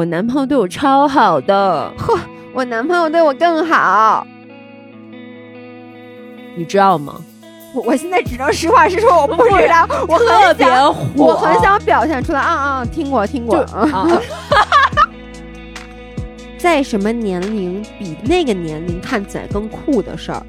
我男朋友对我超好的，呵，我男朋友对我更好，你知道吗？我我现在只能实话实说，我不知道，我特别火，我很想表现出来啊啊，听过听过 啊。在什么年龄比那个年龄看起来更酷的事儿？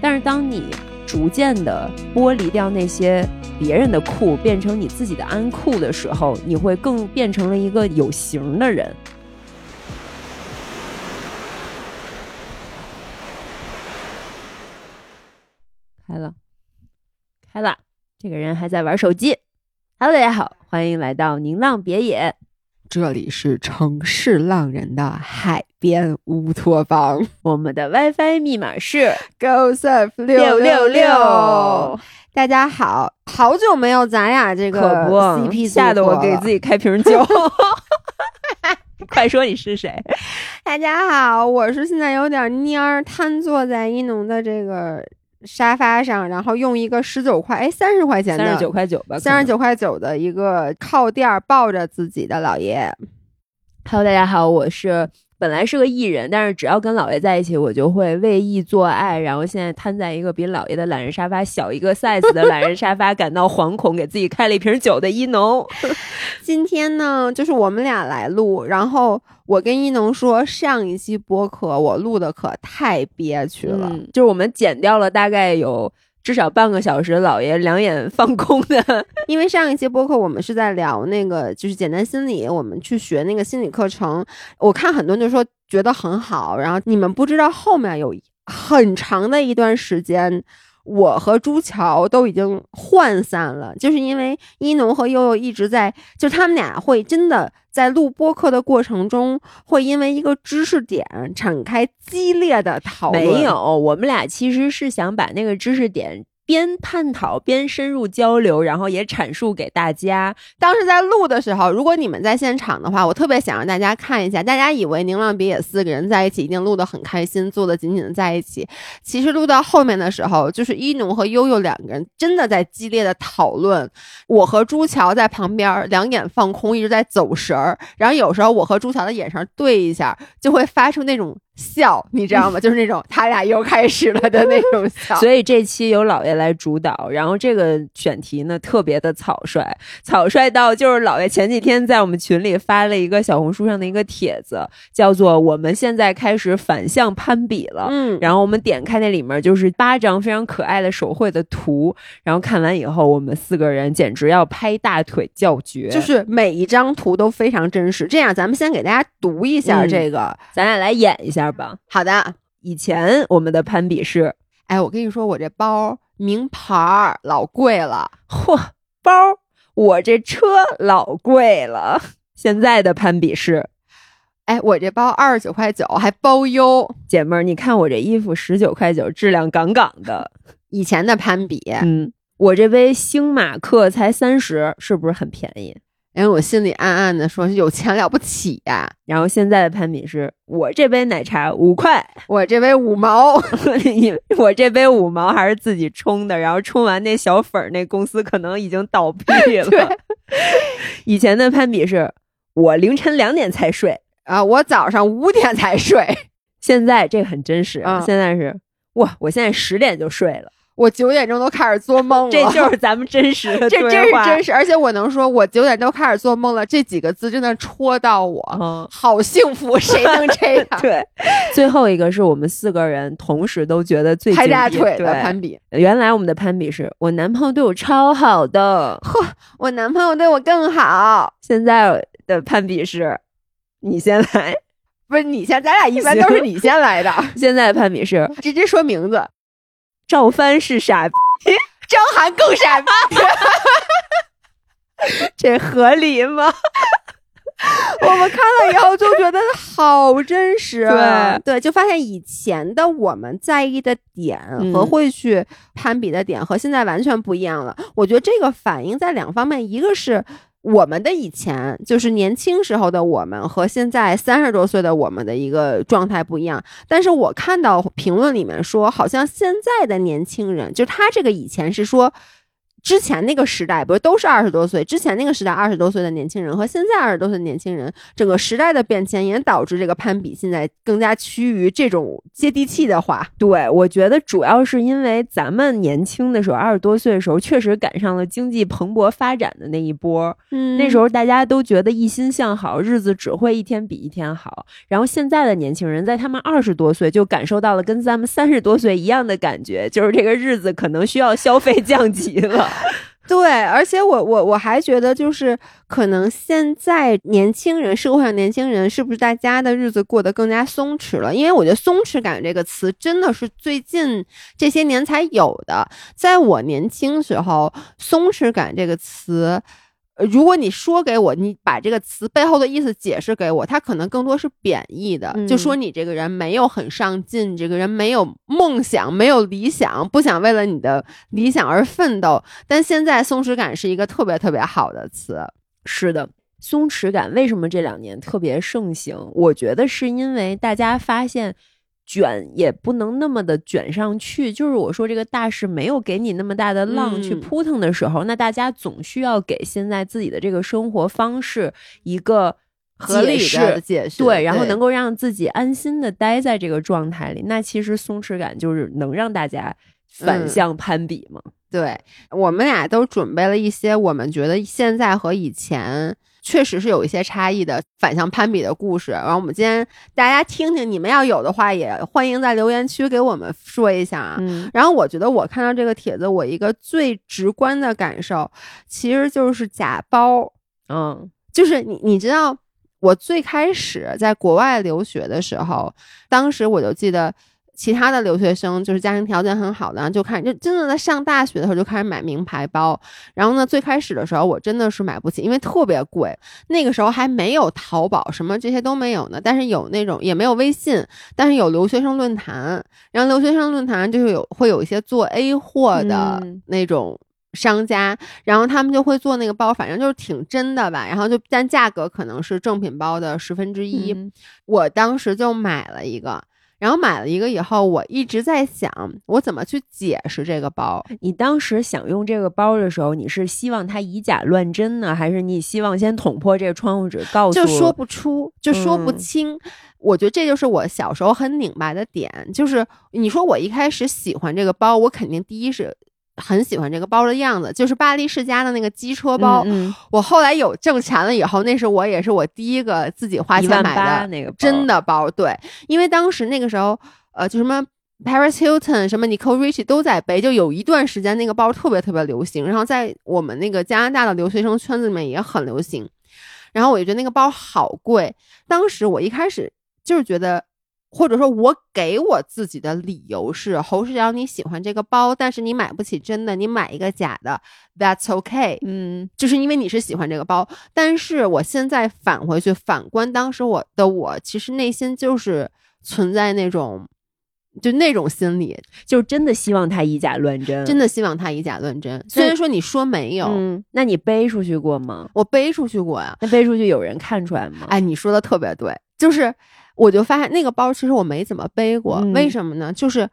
但是当你逐渐的剥离掉那些别人的酷，变成你自己的安酷的时候，你会更变成了一个有型的人。开了，开了，这个人还在玩手机。Hello，大家好，欢迎来到宁浪别野。这里是城市浪人的海边乌托邦，我们的 WiFi 密码是 Go Surf 六六六。大家好，好久没有咱俩这个 CP，吓得我给自己开瓶酒。快说你是谁？大家好，我是现在有点蔫儿，瘫坐在一农的这个。沙发上，然后用一个十九块，哎，三十块钱的，三十九块九吧，三十九块九的一个靠垫抱着自己的姥爷。Hello，大家好，我是。本来是个艺人，但是只要跟老爷在一起，我就会为艺做爱。然后现在瘫在一个比老爷的懒人沙发小一个 size 的懒人沙发，感到惶恐，给自己开了一瓶酒的一农。今天呢，就是我们俩来录，然后我跟一农说，上一期播客我录的可太憋屈了，就是我们剪掉了大概有。至少半个小时，老爷两眼放空的。因为上一期播客我们是在聊那个，就是简单心理，我们去学那个心理课程。我看很多人就说觉得很好，然后你们不知道后面有很长的一段时间。我和朱桥都已经涣散了，就是因为一农和悠悠一直在，就他们俩会真的在录播客的过程中，会因为一个知识点展开激烈的讨论。没有，我们俩其实是想把那个知识点。边探讨边深入交流，然后也阐述给大家。当时在录的时候，如果你们在现场的话，我特别想让大家看一下。大家以为宁浪别野四个人在一起一定录得很开心，坐得紧紧的在一起。其实录到后面的时候，就是一农和悠悠两个人真的在激烈的讨论。我和朱桥在旁边两眼放空，一直在走神儿。然后有时候我和朱桥的眼神对一下，就会发出那种。笑，你知道吗？就是那种他俩又开始了的那种笑。所以这期由老爷来主导，然后这个选题呢特别的草率，草率到就是老爷前几天在我们群里发了一个小红书上的一个帖子，叫做“我们现在开始反向攀比了”。嗯，然后我们点开那里面就是八张非常可爱的手绘的图，然后看完以后，我们四个人简直要拍大腿叫绝，就是每一张图都非常真实。这样，咱们先给大家读一下这个，咱俩来演一下。吧，好的。以前我们的攀比是，哎，我跟你说，我这包名牌儿老贵了，嚯，包，我这车老贵了。现在的攀比是，哎，我这包二十九块九还包邮，姐妹儿，你看我这衣服十九块九，质量杠杠的。以前的攀比，嗯，我这杯星马克才三十，是不是很便宜？因为我心里暗暗的说，有钱了不起呀。然后现在的攀比是我这杯奶茶五块，我这杯五毛，我这杯五毛还是自己冲的。然后冲完那小粉儿，那公司可能已经倒闭了。以前的攀比是我凌晨两点才睡啊，我早上五点才睡。现在这很真实，现在是哇，我现在十点就睡了。我九点钟都开始做梦了，这就是咱们真实的，这真是真实。而且我能说，我九点都开始做梦了，这几个字真的戳到我，好幸福，谁能这样？对，最后一个是我们四个人同时都觉得最拍大腿的攀比。原来我们的攀比是我男朋友对我超好的，呵，我男朋友对我更好。现在的攀比是，你先来，不是你先，咱俩一般都是你先来的。现在的攀比是直接说名字。赵帆是傻逼，张涵更傻逼，这合理吗？我们看了以后就觉得好真实，对对，就发现以前的我们在意的点和会去攀比的点和现在完全不一样了。我觉得这个反应在两方面，一个是。我们的以前就是年轻时候的我们和现在三十多岁的我们的一个状态不一样，但是我看到评论里面说，好像现在的年轻人，就他这个以前是说之前那个时代不是都是二十多岁？之前那个时代二十多岁的年轻人和现在二十多岁的年轻人，整个时代的变迁也导致这个攀比现在更加趋于这种接地气的话。对，我觉得主要是因为咱们年轻的时候，二十多岁的时候，确实赶上了经济蓬勃发展的那一波。嗯那时候大家都觉得一心向好，日子只会一天比一天好。然后现在的年轻人在他们二十多岁就感受到了跟咱们三十多岁一样的感觉，就是这个日子可能需要消费降级了。对，而且我我我还觉得，就是可能现在年轻人，社会上年轻人是不是大家的日子过得更加松弛了？因为我觉得“松弛感”这个词真的是最近这些年才有的。在我年轻时候，“松弛感”这个词。呃如果你说给我，你把这个词背后的意思解释给我，它可能更多是贬义的，嗯就说你这个人没有很上进，你这个人没有梦想，没有理想，不想为了你的理想而奋斗。但现在松弛感是一个特别特别好的词，是的，松弛感为什么这两年特别盛行？我觉得是因为大家发现卷也不能那么的卷上去，就是我说这个大势没有给你那么大的浪去嗯扑腾的时候，那大家总需要给现在自己的这个生活方式一个合理。的解释，对，然后能够让自己安心的待在这个状态里，那其实松弛感就是能让大家反嗯向攀比嘛。对，我们俩都准备了一些我们觉得现在和以前确实是有一些差异的反向攀比的故事。然后我们今天大家听听，你们要有的话，也欢迎在留言区给我们说一下啊。嗯然后我觉得我看到这个帖子，我一个最直观的感受，其实就是假包。嗯就是你你知道，我最开始在国外留学的时候，当时我就记得。其他的留学生就是家庭条件很好的，就开始就真的在上大学的时候就开始买名牌包。然后呢，最开始的时候我真的是买不起，因为特别贵。那个时候还没有淘宝，什么这些都没有呢。但是有那种也没有微信，但是有留学生论坛。然后留学生论坛就是有会有一些做 A 货的嗯那种商家，然后他们就会做那个包，反正就是挺真的吧。然后就但价格可能是正品包的十分之一。嗯我当时就买了一个。然后买了一个以后，我一直在想，我怎么去解释这个包？你当时想用这个包的时候，你是希望它以假乱真呢，还是你希望先捅破这个窗户纸，告诉就说不出，就说不嗯清。我觉得这就是我小时候很拧巴的点，就是你说我一开始喜欢这个包，我肯定第一是很喜欢这个包的样子，就是巴黎世家的那个机车包。嗯我后来有挣钱了以后，那是我也是我第一个自己花钱买的那个真的包，对，因为当时那个时候，呃，就什么 Paris Hilton、什么 Nicole Richie 都在背，就有一段时间那个包特别特别流行，然后在我们那个加拿大的留学生圈子里面也很流行。然后我就觉得那个包好贵，当时我一开始就是觉得。或者说，我给我自己的理由是：侯世瑶，你喜欢这个包，但是你买不起真的，你买一个假的，That's okay。嗯就是因为你是喜欢这个包，但是我现在返回去反观当时我的我，其实内心就是存在那种，就那种心理，就真的希望他以假乱真，真的希望他以假乱真。虽然说你说没有，嗯，那你背出去过吗？我背出去过呀。那背出去有人看出来吗？哎，你说的特别对，就是我就发现那个包其实我没怎么背过，嗯为什么呢？就是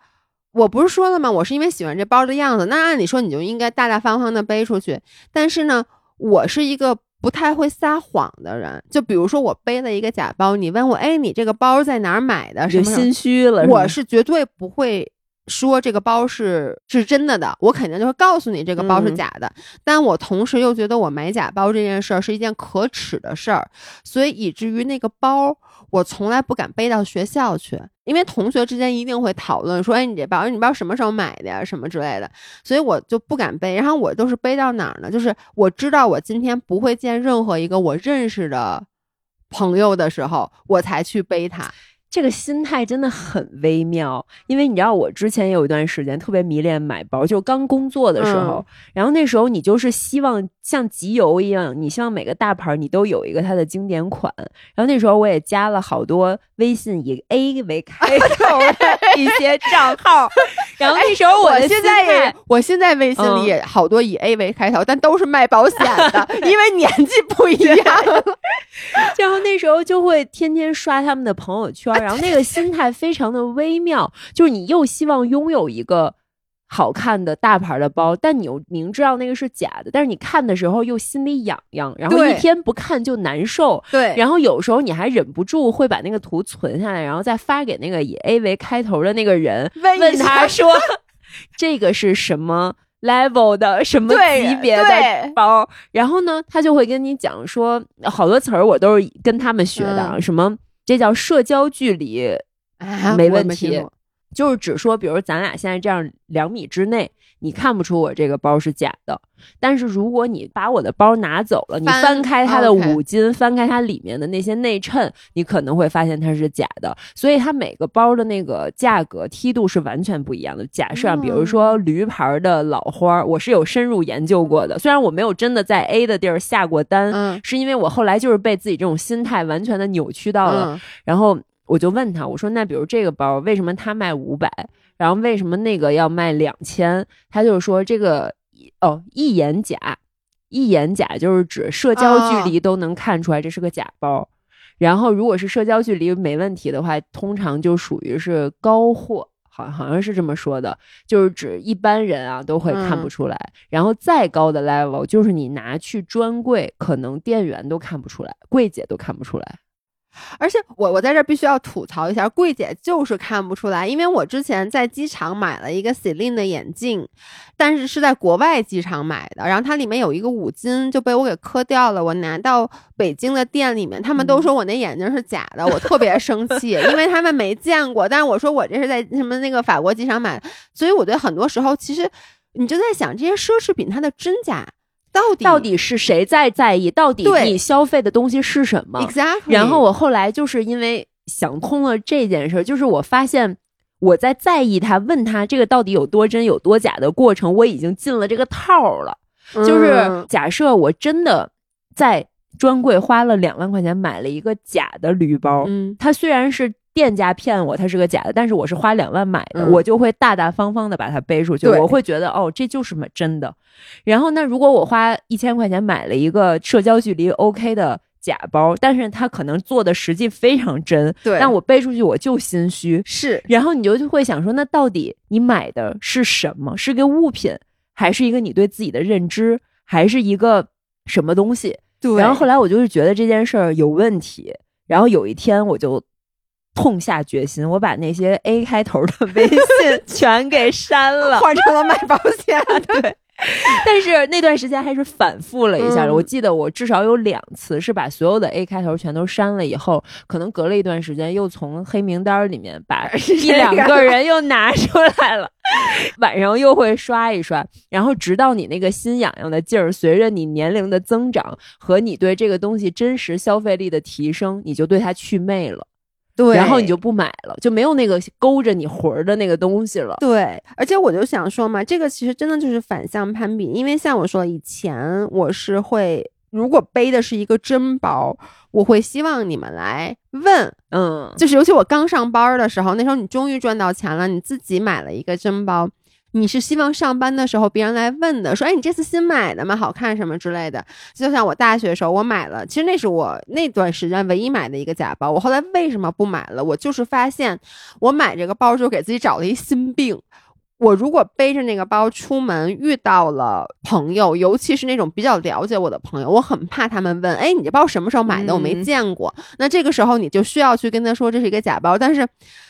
我不是说了吗？我是因为喜欢这包的样子，那按理说你就应该大大方方的背出去。但是呢，我是一个不太会撒谎的人，就比如说我背了一个假包，你问我，哎，你这个包在哪儿买的？什么心虚了。我是绝对不会说这个包是是真的的，我肯定就会告诉你这个包是嗯假的。但我同时又觉得我买假包这件事儿是一件可耻的事儿，所以以至于那个包我从来不敢背到学校去，因为同学之间一定会讨论说，哎，你这包你包什么时候买的呀，什么之类的，所以我就不敢背。然后我都是背到哪儿呢？就是我知道我今天不会见任何一个我认识的朋友的时候，我才去背它。这个心态真的很微妙，因为你知道，我之前有一段时间特别迷恋买包，就刚工作的时候，嗯。然后那时候你就是希望像集邮一样，你希望每个大牌你都有一个它的经典款。然后那时候我也加了好多微信以 A 为开头的一些账号，然后那时候的我现在也，我现在微信里嗯。也好多以 A 为开头，但都是卖保险的，因为年纪不一样。然后那时候就会天天刷他们的朋友圈，然后那个心态非常的微妙，就是你又希望拥有一个好看的大牌的包，但你又明知道那个是假的，但是你看的时候又心里痒痒，然后一天不看就难受。对然后有时候你还忍不住会把那个图存下来，然后再发给那个以 A 为开头的那个人，问问他说 这个是什么 level 的什么级别的包，然后呢，他就会跟你讲说好多词儿我都是跟他们学的，啊，嗯什么这叫社交距离，没问题就是只说，比如咱俩现在这样两米之内，你看不出我这个包是假的。但是如果你把我的包拿走了，你翻翻开它的五金，翻开它里面的那些内衬，你可能会发现它是假的。所以它每个包的那个价格梯度是完全不一样的。假设啊比如说驴牌的老花儿，我是有深入研究过的，虽然我没有真的在 A 的地儿下过单，嗯是因为我后来就是被自己这种心态完全的扭曲到了。嗯然后我就问他，我说那比如这个包为什么它卖五百，然后为什么那个要卖两千？他就是说这个哦一眼假，一眼假就是指社交距离都能看出来这是个假包。然后如果是社交距离没问题的话，通常就属于是高货。好，好像是这么说的，就是指一般人啊都会看不嗯出来。然后再高的 level，就是你拿去专柜，可能店员都看不出来，柜姐都看不出来。而且我我在这儿必须要吐槽一下，柜姐就是看不出来，因为我之前在机场买了一个 Celine 的眼镜，但是是在国外机场买的，然后它里面有一个五金就被我给磕掉了，我拿到北京的店里面，他们都说我那眼镜是假的，我特别生气，因为他们没见过，但是我说我这是在什么那个法国机场买的，所以我觉得很多时候其实你就在想这些奢侈品它的真假到底到底是谁在在意？到底你消费的东西是什么？exactly，然后我后来就是因为想通了这件事儿，就是我发现我在在意他，问他这个到底有多真有多假的过程，我已经进了这个套儿了。就是嗯假设我真的在专柜花了两万块钱买了一个假的驴包，嗯它虽然是店家骗我它是个假的，但是我是花两万买的，嗯我就会大大方方的把它背出去，我会觉得哦，这就是么真的。然后那如果我花一千块钱买了一个社交距离 OK 的假包，但是它可能做的实际非常真，对但我背出去我就心虚。是然后你就就会想说，那到底你买的是什么？是个物品，还是一个你对自己的认知，还是一个什么东西？对，然后后来我就是觉得这件事儿有问题，然后有一天我就痛下决心，我把那些 A 开头的 微信全给删了。换成了卖保险 对，但是那段时间还是反复了一下我记得我至少有两次是把所有的 A 开头全都删了以后，可能隔了一段时间又从黑名单里面把 一两个人又拿出来了，晚上又会刷一刷，然后直到你那个心痒痒的劲儿，随着你年龄的增长和你对这个东西真实消费力的提升，你就对它祛魅了，对然后你就不买了，就没有那个勾着你魂儿的那个东西了。对，而且我就想说嘛，这个其实真的就是反向攀比，因为像我说，以前我是会，如果背的是一个真包，我会希望你们来问，嗯，就是尤其我刚上班儿的时候，那时候你终于赚到钱了，你自己买了一个真包。你是希望上班的时候别人来问的，说：“哎，你这次新买的吗？好看什么之类的。”就像我大学的时候，我买了，其实那是我那段时间唯一买的一个假包。我后来为什么不买了？我就是发现，我买这个包之后给自己找了一心病。我如果背着那个包出门，遇到了朋友，尤其是那种比较了解我的朋友，我很怕他们问：“哎，你这包什么时候买的？我没嗯见过。那这个时候你就需要去跟他说这是一个假包，但是，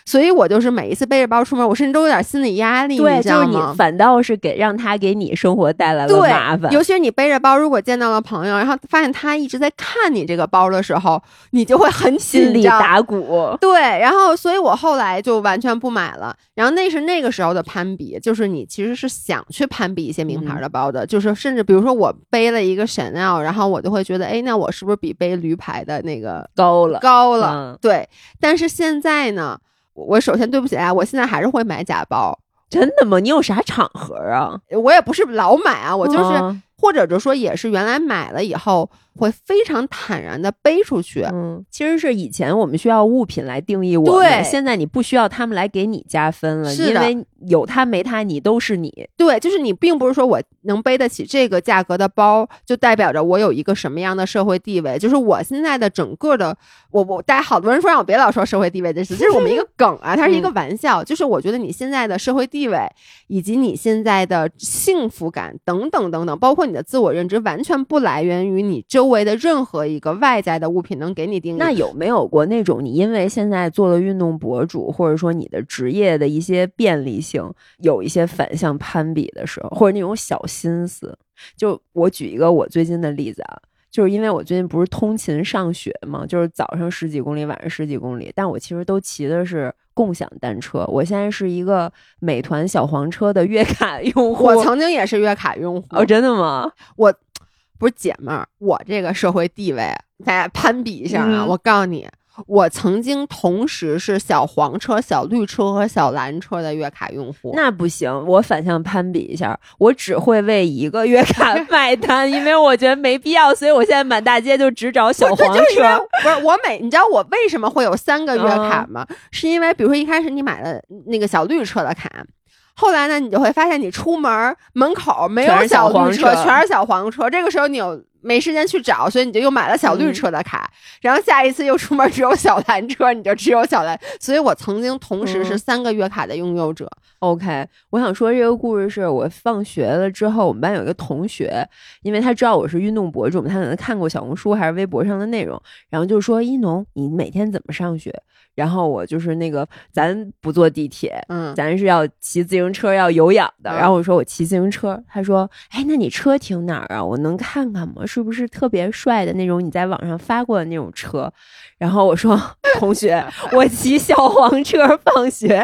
所以我就是每一次背着包出门，我甚至都有点心理压力，对，你知就是你？反倒是给让他给你生活带来了麻烦。尤其是你背着包，如果见到了朋友，然后发现他一直在看你这个包的时候，你就会很心里。打鼓。对，然后所以我后来就完全不买了。然后那是那个时候的攀比，就是你其实是想去攀比一些名嗯牌的包的，就是甚至比如说我背了一个 Chanel，然后我就会觉得，哎，那我是不是比背驴牌的那个高了，高了？嗯对，但是现在呢，我我首先对不起大家，我现在还是会买假包，真的吗？你有啥场合啊？我也不是老买啊，我就是。嗯或者就说也是原来买了以后会非常坦然的背出去。嗯，其实是以前我们需要物品来定义我们，对现在你不需要他们来给你加分了，因为有他没他，你都是你。对，就是你并不是说我能背得起这个价格的包，就代表着我有一个什么样的社会地位。就是我现在的整个的，我我大家好多人说让我别老说社会地位这事，这是我们一个梗啊，它是一个 玩笑。就是我觉得你现在的社会地位，以及你现在的幸福感等等等等，包括你的自我认知，完全不来源于你周围的任何一个外在的物品能给你定义。那有没有过那种你因为现在做了运动博主，或者说你的职业的一些便利性，有一些反向攀比的时候，或者那种小心思？就我举一个我最近的例子啊。就是因为我最近不是通勤上学嘛，就是早上十几公里，晚上十几公里，但我其实都骑的是共享单车。我现在是一个美团小黄车的月卡用户。我曾经也是月卡用户哦，真的吗？我不是姐们儿，我这个社会地位，大家攀比一下啊！嗯我告诉你，我曾经同时是小黄车、小绿车和小蓝车的月卡用户。那不行，我反向攀比一下，我只会为一个月卡 买单，因为我觉得没必要，所以我现在满大街就只找小黄车。不是我每，你知道我为什么会有三个月卡嗯吗？是因为比如说一开始你买了那个小绿车的卡。后来呢，你就会发现你出门门口没有小绿车，黄车全是小黄车。这个时候你有没时间去找，所以你就又买了小绿嗯车的卡。然后下一次又出门只有小蓝车，你就只有小蓝。所以我曾经同时是嗯三个月卡的拥有者。OK，我想说这个故事是我放学了之后，我们班有一个同学，因为他知道我是运动博主嘛，他可能看过小红书还是微博上的内容，然后就说一农，你每天怎么上学？然后我就是那个，咱不坐地铁，嗯，咱是要骑自行车，要有氧的。嗯然后我说我骑自行车，他说，哎，那你车停哪儿啊？我能看看吗？是不是特别帅的那种你在网上发过的那种车？然后我说，同学，我骑小黄车放学，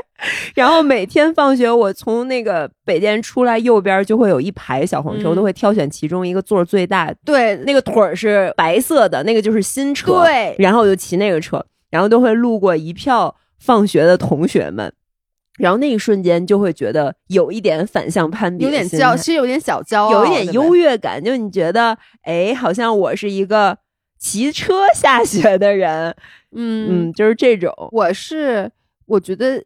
然后每天放学我从那个北电出来，右边就会有一排小黄车，嗯我都会挑选其中一个座儿最大的，对，那个腿儿是白色的，那个就是新车。对然后我就骑那个车，然后都会路过一票放学的同学们，然后那一瞬间就会觉得有一点反向攀比，有点骄，其实有点小骄傲，有一点优越感，就你觉得，哎，好像我是一个骑车下学的人，嗯嗯，就是这种，我是我觉得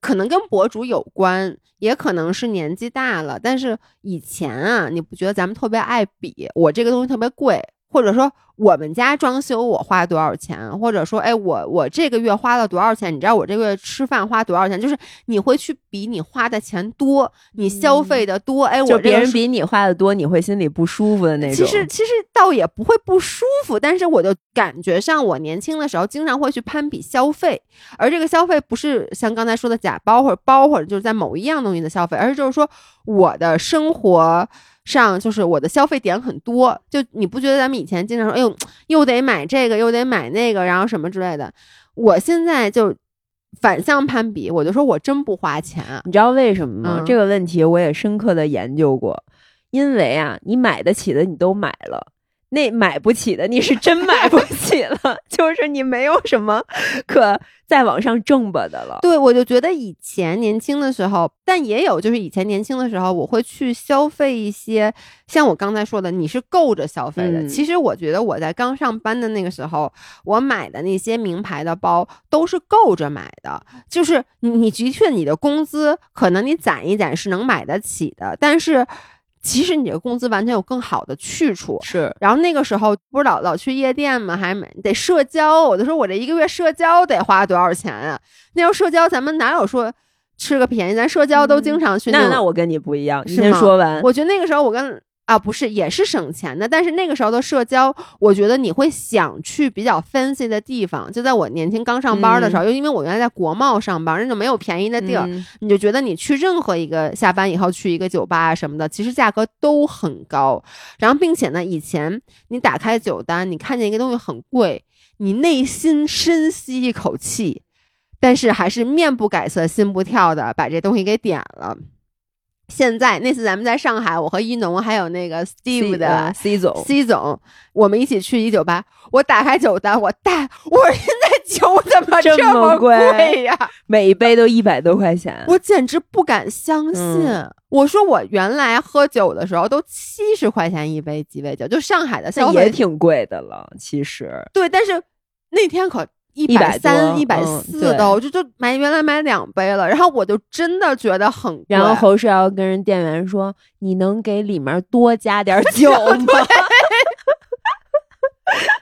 可能跟博主有关，也可能是年纪大了。但是以前啊，你不觉得咱们特别爱比？我这个东西特别贵，或者说我们家装修我花多少钱，或者说哎我我这个月花了多少钱？你知道我这个月吃饭花多少钱？就是你会去比你花的钱多，你消费的多，哎，我别人比你花的多，你会心里不舒服的那种。其实其实倒也不会不舒服，但是我就感觉上，我年轻的时候经常会去攀比消费，而这个消费不是像刚才说的假包或者包或者就是在某一样东西的消费，而是就是说我的生活上就是我的消费点很多。就你不觉得咱们以前经常说，哎呦，又得买这个，又得买那个，然后什么之类的，我现在就反向攀比，我就说我真不花钱啊。你知道为什么吗？嗯这个问题我也深刻的研究过，因为啊，你买得起的你都买了。那买不起的，你是真买不 起了，就是你没有什么可再往上挣吧的了。对，我就觉得以前年轻的时候，但也有就是以前年轻的时候，我会去消费一些，像我刚才说的，你是够着消费的。嗯其实我觉得我在刚上班的那个时候，我买的那些名牌的包都是够着买的，就是你你的确你的工资可能你攒一攒是能买得起的，但是其实你的工资完全有更好的去处。是，然后那个时候不是老老去夜店吗？还没得社交，我就说我这一个月社交得花多少钱啊？那时候社交咱们哪有说吃个便宜？咱社交都经常去种那那我跟你不一样，你先说完。我觉得那个时候我跟啊不是也是省钱的，但是那个时候的社交，我觉得你会想去比较 fancy 的地方。就在我年轻刚上班的时候，又因为我原来在国贸上班，那就没有便宜的地儿，嗯你就觉得你去任何一个下班以后去一个酒吧啊什么的，其实价格都很高。然后并且呢，以前你打开酒单，你看见一个东西很贵，你内心深吸一口气，但是还是面不改色心不跳的把这东西给点了。现在那次咱们在上海，我和一农还有那个 Steve 的呃 C 总，C 总，我们一起去一酒吧。我打开酒单，我大，我说现在酒怎么这么么贵呀？每一杯都一百多块钱。我简直不敢相信。嗯我说我原来喝酒的时候都七十块钱一杯鸡尾酒，就上海的消费也挺贵的了，其实。对，但是那天可一100三、多一百嗯四的，我，就就买原来买两杯了，然后我就真的觉得很贵。然后侯世瑶跟人店员说：“你能给里面多加点 酒吗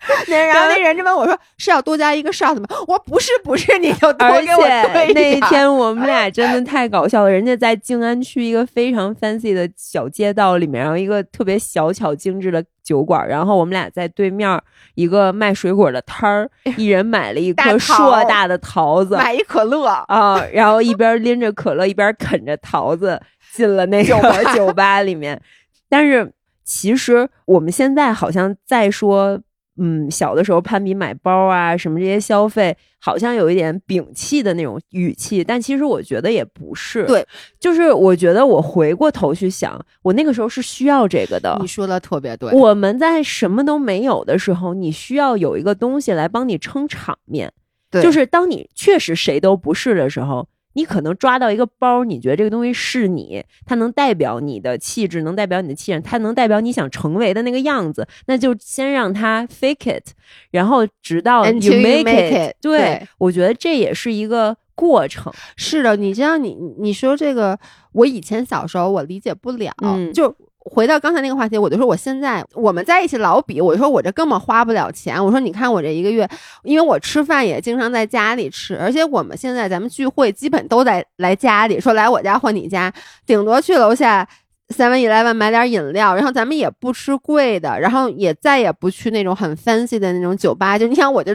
那然后那人就问我说：“是要多加一个 shot 吗？”我说：“不是，不是，你就？”多而给我且兑点那天我们俩真的太搞笑了，人家在静安区一个非常 fancy 的小街道里面，然后一个特别小巧精致的酒馆，然后我们俩在对面一个卖水果的摊儿，一人买了一颗硕大的桃子买一可乐，啊，然后一边拎着可乐一边啃着桃子进了那酒吧个酒吧里面。但是其实我们现在好像在说，嗯，小的时候攀比买包啊什么这些消费，好像有一点摒弃的那种语气，但其实我觉得也不是。对，就是我觉得我回过头去想，我那个时候是需要这个的你。说的特别对。我们在什么都没有的时候，你需要有一个东西来帮你撑场面。对就是当你确实谁都不是的时候，你可能抓到一个包，你觉得这个东西是你，它能代表你的气质，能代表你的气质，它能代表你想成为的那个样子，那就先让它 fake it，然后直到 you make make it，对对我觉得这也是一个过程。是的，你知道你你说这个，我以前小时候我理解不了，嗯就。回到刚才那个话题，我就说我现在我们在一起老比，我就说我这根本花不了钱。我说你看我这一个月，因为我吃饭也经常在家里吃，而且我们现在咱们聚会基本都在来家里，说来我家或你家，顶多去楼下 Seven Eleven 买点饮料，然后咱们也不吃贵的，然后也再也不去那种很 fancy 的那种酒吧。就你想，我就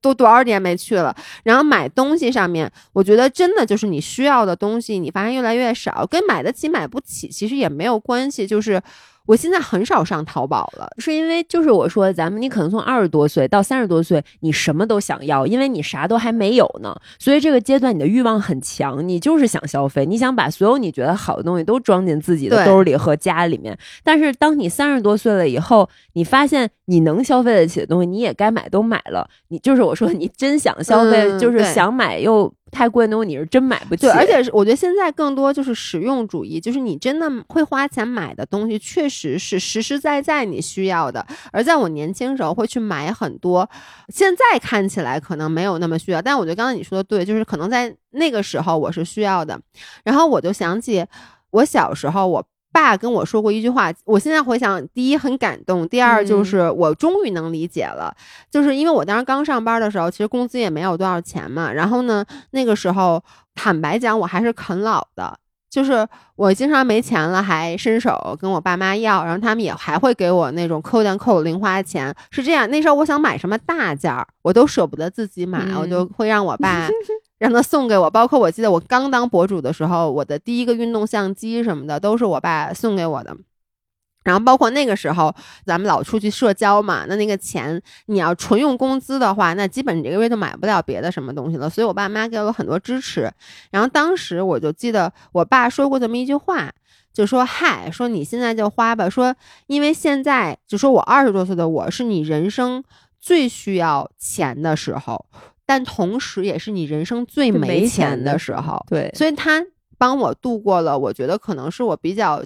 都多少年没去了，然后买东西上面，我觉得真的就是你需要的东西，你发现越来越少，跟买得起买不起其实也没有关系。就是我现在很少上淘宝了，是因为就是我说，咱们你可能从二十多岁到三十多岁，你什么都想要，因为你啥都还没有呢，所以这个阶段你的欲望很强，你就是想消费，你想把所有你觉得好的东西都装进自己的对兜里和家里面。但是当你三十多岁了以后，你发现你能消费得起的东西，你也该买都买了，你就是我说你真想消费，嗯就是想买又太贵的东西，你是真买不起。对，而且是我觉得现在更多就是实用主义，就是你真的会花钱买的东西，确实是实实在在你需要的。而在我年轻时候会去买很多，现在看起来可能没有那么需要，但我觉得刚才你说的对，就是可能在那个时候我是需要的。然后我就想起我小时候我。爸跟我说过一句话，我现在回想，第一很感动，第二就嗯是我终于能理解了，就是因为我当时刚上班的时候，其实工资也没有多少钱嘛。然后呢，那个时候坦白讲，我还是啃老的，就是我经常没钱了，还伸手跟我爸妈要，然后他们也还会给我那种扣点扣零花钱。是这样，那时候我想买什么大件儿，我都舍不得自己买，嗯我就会让我爸。让他送给我，包括我记得我刚当博主的时候，我的第一个运动相机什么的都是我爸送给我的。然后包括那个时候，咱们老出去社交嘛，那那个钱你要纯用工资的话，那基本你这个月就买不了别的什么东西了。所以我爸妈给了我很多支持。然后当时我就记得我爸说过这么一句话，就说：“嗨，说你现在就花吧，说因为现在就说我二十多岁的我是你人生最需要钱的时候，但同时也是你人生最没没钱钱的的时候。”对，所以他帮我度过了，我觉得可能是我比较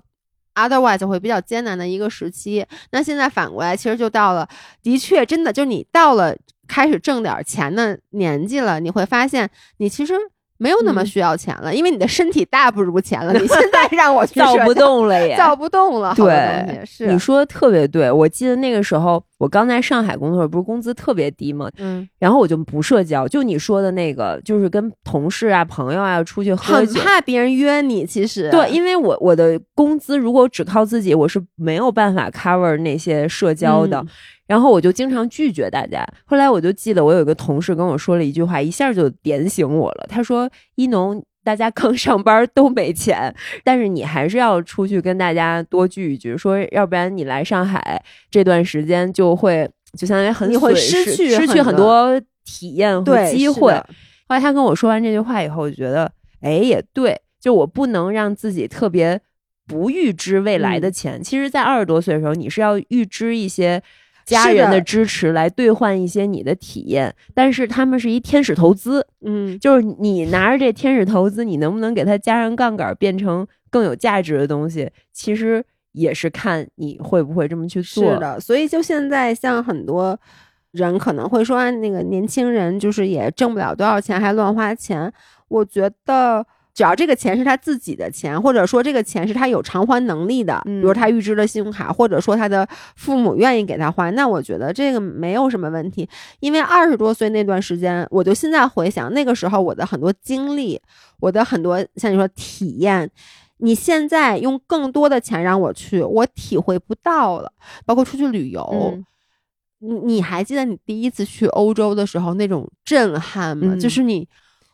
otherwise 会比较艰难的一个时期。那现在反过来，其实就到了，的确真的就你到了开始挣点钱的年纪了，你会发现你其实。没有那么嗯需要钱了，因为你的身体大不如前了。你现在让我去 造不，动了 也，造不动了。对是你说的特别对，我记得那个时候我刚在上海工作，不是工资特别低嘛？嗯，然后我就不社交，就你说的那个，就是跟同事啊、朋友啊出去喝酒很。怕别人约你，其实对，因为我我的工资如果只靠自己，我是没有办法 cover 那些社交的。嗯然后我就经常拒绝大家。后来我就记得我有一个同事跟我说了一句话，一下就点醒我了。他说：“一农，大家刚上班都没钱，但是你还是要出去跟大家多聚一聚，说要不然你来上海这段时间就会就相当于很你会失去失去很很多体验和机会。后来他跟我说完这句话以后，我就觉得，哎，也对，就我不能让自己特别不预知未来的嗯钱。其实，在二十多岁的时候，你是要预知一些家人的支持来兑换一些你的体验，但是他们是一天使投资，嗯，就是你拿着这天使投资，你能不能给它加上杠杆，变成更有价值的东西？其实也是看你会不会这么去做。是的，所以就现在像很多人可能会说，那个年轻人就是也挣不了多少钱，还乱花钱。我觉得。只要这个钱是他自己的钱，或者说这个钱是他有偿还能力的，比如他预支了信用卡，或者说他的父母愿意给他还，那我觉得这个没有什么问题。因为二十多岁那段时间，我就现在回想那个时候我的很多经历，我的很多像你说体验，你现在用更多的钱让我去，我体会不到了。包括出去旅游，你你还记得你第一次去欧洲的时候那种震撼吗？就是你。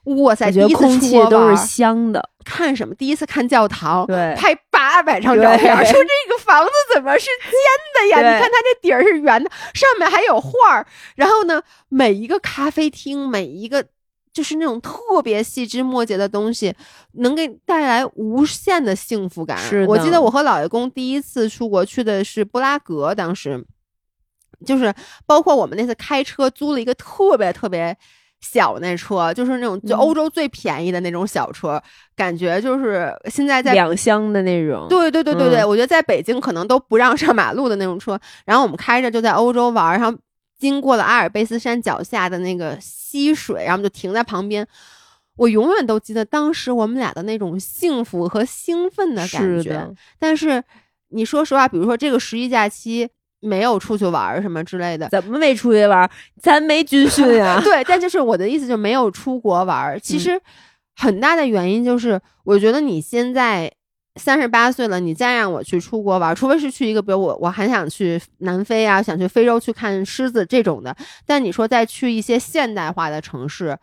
哇塞！觉得空气都是香的。看什么？第一次看教堂，对，拍八百张照片，说这个房子怎么是尖的呀？你看它这底儿是圆的，上面还有画儿。然后呢，每一个咖啡厅，每一个就是那种特别细枝末节的东西，能给带来无限的幸福感。是我记得我和老爷公第一次出国去的是布拉格，当时就是包括我们那次开车租了一个特别特别。小那车就是那种就欧洲最便宜的那种小车，感觉就是现在在两厢的那种。对对对对对，我觉得在北京可能都不让上马路的那种车。然后我们开着就在欧洲玩，然后经过了阿尔卑斯山脚下的那个溪水，然后就停在旁边。我永远都记得当时我们俩的那种幸福和兴奋的感觉。但是你说实话，比如说这个十一假期。没有出去玩什么之类的，怎么没出去玩？咱没军训呀。对，但就是我的意思，就没有出国玩。其实很大的原因就是，我觉得你现在三十八岁了，你再让我去出国玩，除非是去一个，比如我我还想去南非啊，想去非洲去看狮子这种的。但你说再去一些现代化的城市。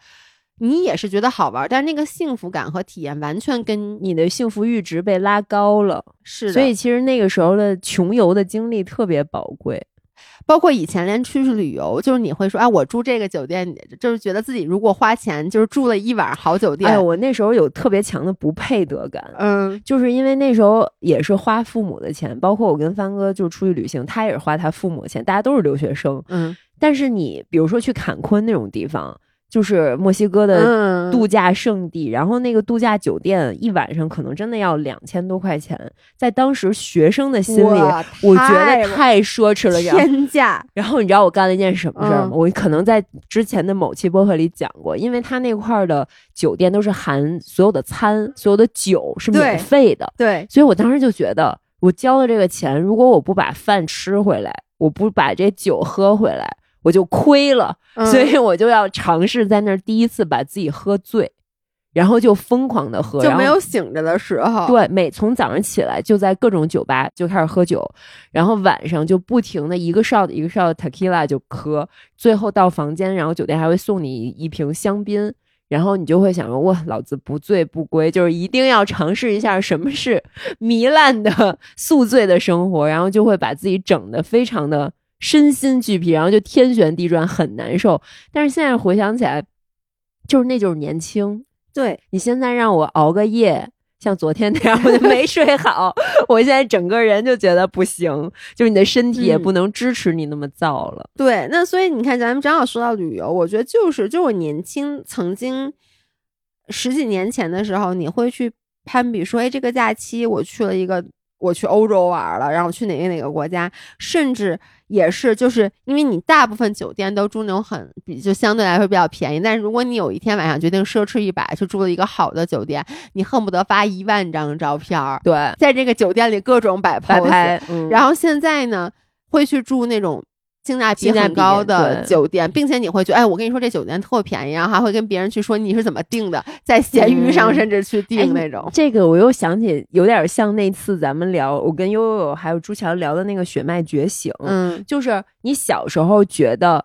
你也是觉得好玩，但是那个幸福感和体验完全跟你的幸福阈值被拉高了，是的。所以其实那个时候的穷游的经历特别宝贵，包括以前连出去旅游，就是你会说啊，我住这个酒店，就是觉得自己如果花钱就是住了一晚好酒店。哎，我那时候有特别强的不配得感，嗯，就是因为那时候也是花父母的钱，包括我跟帆哥就出去旅行，他也是花他父母的钱，大家都是留学生，嗯。但是你比如说去坎昆那种地方。就是墨西哥的度假胜地，然后那个度假酒店一晚上可能真的要两千多块钱，在当时学生的心里，我觉得太奢侈了，天价。然后你知道我干了一件什么事儿吗？我可能在之前的某期播客里讲过，因为他那块儿的酒店都是含所有的餐、所有的酒是免费的，对，所以我当时就觉得，我交了这个钱，如果我不把饭吃回来，我不把这酒喝回来。我就亏了，所以我就要尝试在那儿第一次把自己喝醉，然后就疯狂的喝，就没有醒着的时候。对，每从早上起来就在各种酒吧就开始喝酒，然后晚上就不停的一个 shot 一个 shot tequila 就喝，最后到房间，然后酒店还会送你一瓶香槟，然后你就会想说，哇，老子不醉不归，就是一定要尝试一下什么是糜烂的宿醉的生活，然后就会把自己整的非常的。身心俱疲，然后就天旋地转，很难受。但是现在回想起来，就是那就是年轻。对你现在让我熬个夜，像昨天那样，我就没睡好。我现在整个人就觉得不行，就是你的身体也不能支持你那么燥了。对，那所以你看，咱们正好说到旅游，我觉得就是，就我年轻曾经十几年前的时候，你会去攀比说，哎，这个假期我去了一个。我去欧洲玩了，然后去哪个哪个国家，甚至也是就是因为你大部分酒店都住那种很比就相对来说比较便宜，但是如果你有一天晚上决定奢侈一把去住了一个好的酒店，你恨不得发一万张照片儿，对，在这个酒店里各种摆 pose，然后现在呢会去住那种。性价比很高的酒店，并且你会觉得，哎，我跟你说这酒店特便宜，然后还会跟别人去说你是怎么订的，在闲鱼上甚至去订那种。这个我又想起，有点像那次咱们聊，我跟悠悠还有朱乔聊的那个《血脉觉醒》。嗯，就是你小时候觉得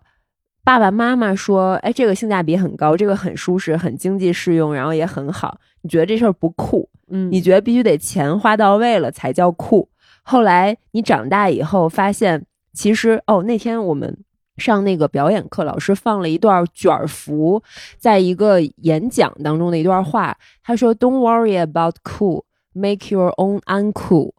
爸爸妈妈说，哎，这个性价比很高，这个很舒适，很经济适用，然后也很好，你觉得这事儿不酷？嗯，你觉得必须得钱花到位了才叫酷。后来你长大以后发现。其实哦，那天我们上那个表演课，老师放了一段卷福，在一个演讲当中的一段话，他说：“Don't worry about cool, make your own uncool。”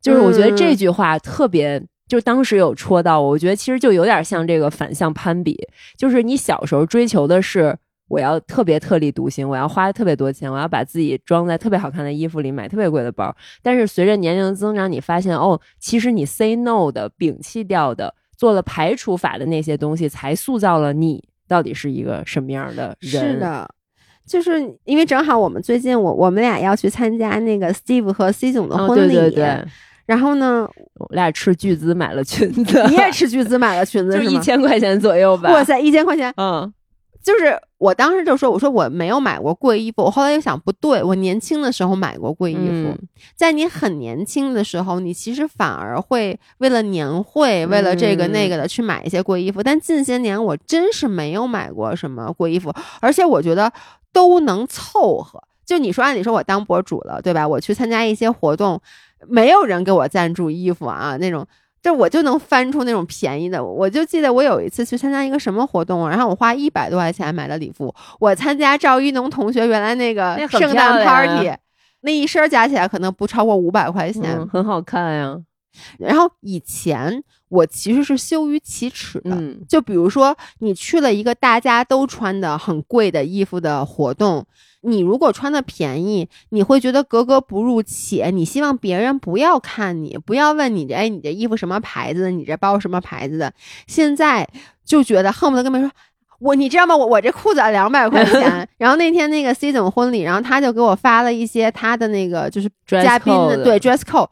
就是我觉得这句话特别就当时有戳到我，我觉得其实就有点像这个反向攀比，就是你小时候追求的是我要特别特立独行，我要花特别多钱，我要把自己装在特别好看的衣服里，买特别贵的包。但是随着年龄的增长，你发现哦，其实你 say no 的、摒弃掉的、做了排除法的那些东西，才塑造了你到底是一个什么样的人。是的。就是因为正好我们最近我我们俩要去参加那个 Steve 和 C 总的婚礼，对对对。然后呢，我俩斥巨资买了裙子，你也斥巨资买了裙子，就一千块钱左右吧。哇塞，一千块钱，嗯，就是我当时就说，我说我没有买过贵衣服。我后来又想，不对，我年轻的时候买过贵衣服。在你很年轻的时候，你其实反而会为了年会，为了这个那个的去买一些贵衣服。但近些年，我真是没有买过什么贵衣服，而且我觉得都能凑合。就你说，按理说我当博主了，对吧？我去参加一些活动。没有人给我赞助衣服啊，那种，就我就能翻出那种便宜的。我就记得我有一次去参加一个什么活动，然后我花一百多块钱买的礼服。我参加赵一农同学原来那个圣诞 party，那一身加起来可能不超过五百块钱，很好看呀。然后以前我其实是羞于启齿的，就比如说你去了一个大家都穿的很贵的衣服的活动。你如果穿的便宜，你会觉得格格不入，且你希望别人不要看你，不要问你这，哎，你这衣服什么牌子的？你这包什么牌子的？现在就觉得恨不得跟别人说，我你知道吗？我我这裤子两百块钱。然后那天那个 C 总婚礼，然后他就给我发了一些他的那个就是嘉宾的对 dress code。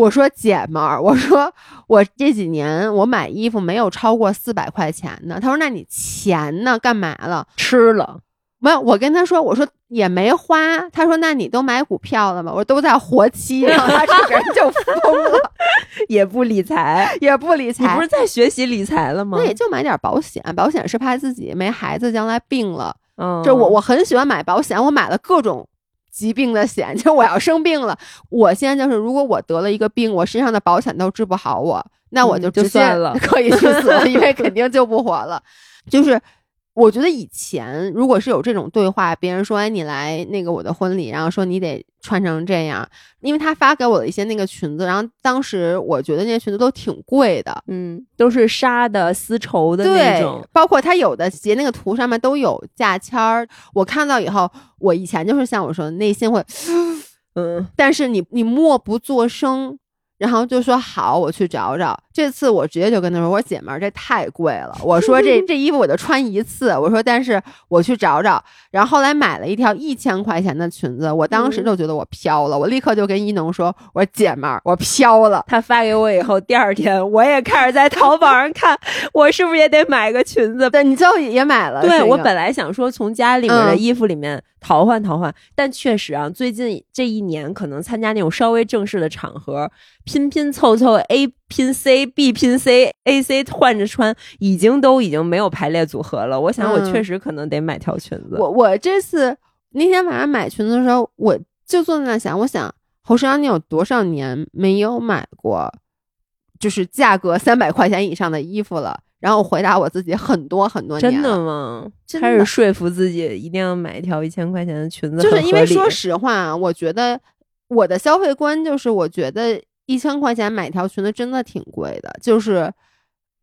我说姐们儿，我说我这几年我买衣服没有超过四百块钱的。他说那你钱呢？干嘛了？吃了。没有，我跟他说，我说也没花。他说：“那你都买股票了吗？”我说：“都在活期。”然后他这个人就疯了，也不理财，也不理财。你不是在学习理财了吗？那也就买点保险，保险是怕自己没孩子将来病了。嗯，就我我很喜欢买保险，我买了各种疾病的险。就我要生病了，我现在就是如果我得了一个病，我身上的保险都治不好我，那我就直接可以去死，因为肯定救不活了。就是。我觉得以前如果是有这种对话，别人说哎你来那个我的婚礼，然后说你得穿成这样，因为他发给我的一些那个裙子，然后当时我觉得那些裙子都挺贵的，嗯，都是纱的丝绸的那种，包括他有的截那个图上面都有价签儿。我看到以后，我以前就是像我说的内心会，嗯，但是你你默不作声。然后就说好，我去找找。这次我直接就跟他说：“我说姐们儿，这太贵了。”我说：“这这衣服我就穿一次。”我说：“但是我去找找。”然后后来买了一条一千块钱的裙子，我当时就觉得我飘了。我立刻就跟一农说：“我说姐们儿，我飘了。”他发给我以后，第二天我也开始在淘宝上看，我是不是也得买个裙子？对，你最后也买了。对我本来想说从家里面的衣服里面淘换淘换，但确实啊，最近这一年可能参加那种稍微正式的场合。拼拼凑凑，A 拼 C，B 拼 C，A C 换着穿，已经都已经没有排列组合了。我想，我确实可能得买条裙子。我我这次那天晚上买裙子的时候，我就坐在那想，我想侯世阳，你有多少年没有买过，就是价格三百块钱以上的衣服了？然后我回答我自己，很多很多年。真的吗？开始说服自己一定要买一条一千块钱的裙子，就是因为说实话，我觉得我的消费观就是，我觉得。一千块钱买条裙子真的挺贵的，就是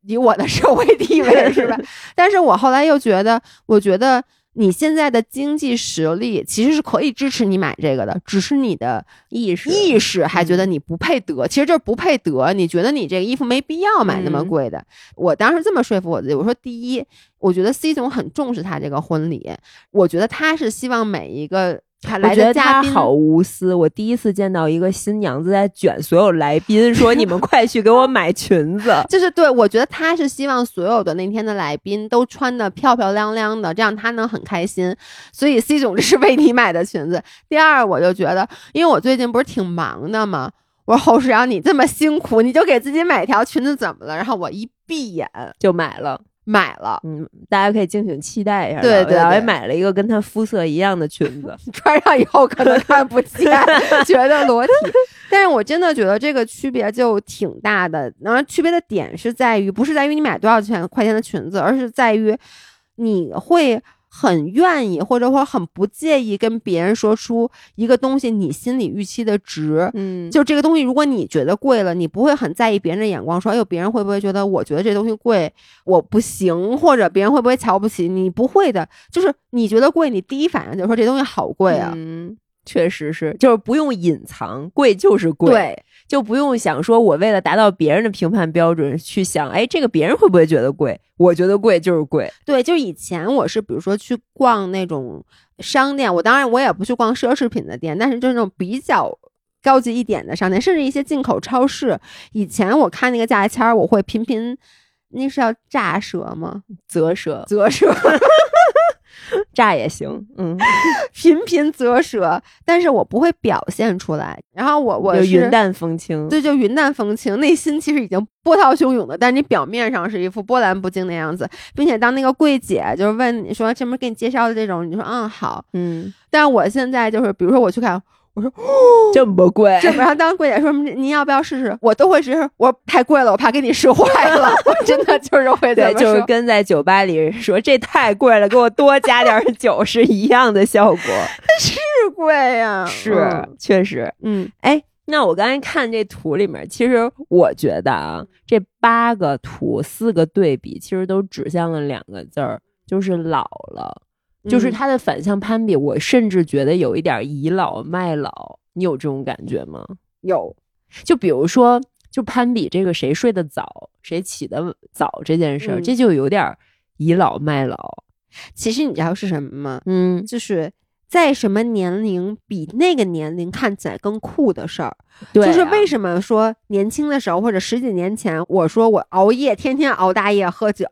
以我的社会地位是吧？但是我后来又觉得，我觉得你现在的经济实力其实是可以支持你买这个的，只是你的意识意识还觉得你不配得，其实就是不配得。你觉得你这个衣服没必要买那么贵的。我当时这么说服我自己，我说第一，我觉得 C 总很重视他这个婚礼，我觉得他是希望每一个。我觉得他好无私。我第一次见到一个新娘子在卷所有来宾，说：“你们快去给我买裙子。”就是对我觉得他是希望所有的那天的来宾都穿的漂漂亮亮的，这样他能很开心。所以 C 总这是为你买的裙子。第二，我就觉得，因为我最近不是挺忙的吗？我说侯世阳，你这么辛苦，你就给自己买条裙子怎么了？然后我一闭眼就买了。买了，嗯，大家可以敬请期待一下。对对，我也买了一个跟她肤色一样的裙子，穿上以后可能看不见，觉得裸体。但是我真的觉得这个区别就挺大的。然后区别的点是在于，不是在于你买多少钱块钱的裙子，而是在于你会很愿意或者说很不介意跟别人说出一个东西你心里预期的值。嗯，就这个东西，如果你觉得贵了，你不会很在意别人的眼光，说哎呦，别人会不会觉得我觉得这东西贵，我不行，或者别人会不会瞧不起你？不会的，就是你觉得贵，你第一反应就是说这东西好贵啊。嗯，确实是，就是不用隐藏，贵就是贵，对，就不用想说我为了达到别人的评判标准去想，哎，这个别人会不会觉得贵？我觉得贵就是贵。对，就是以前我是比如说去逛那种商店，我当然我也不去逛奢侈品的店，但是就是那种比较高级一点的商店，甚至一些进口超市。以前我看那个价签儿，我会频频，那是要炸舌吗？啧舌，啧舌，炸也行，嗯，频频啧舌，但是我不会表现出来。然后我我是云淡风轻，对，就云淡风轻，内心其实已经波涛汹涌的，但是你表面上是一副波澜不惊的样子，并且当那个柜姐就是问你说这不是给你介绍的这种，你说嗯好，嗯，但是我现在就是比如说我去看。我说 这么贵，这么然后当柜姐说您要不要试试，我都会试试。我说太贵了，我怕给你试坏了。我真的就是会对，就是跟在酒吧里说这太贵了，给我多加点酒是一样的效果。是贵呀，是确实。嗯，哎，那我刚才看这图里面，其实我觉得啊，这八个图四个对比，其实都指向了两个字儿，就是老了。就是他的反向攀比，我甚至觉得有一点倚老卖老。你有这种感觉吗？有。就比如说，就攀比这个谁睡得早，谁起得早这件事儿，这就有点倚老卖老。其实你知道是什么吗？嗯，就是。在什么年龄比那个年龄看起来更酷的事儿，就是为什么说年轻的时候或者十几年前，我说我熬夜，天天熬大夜喝酒，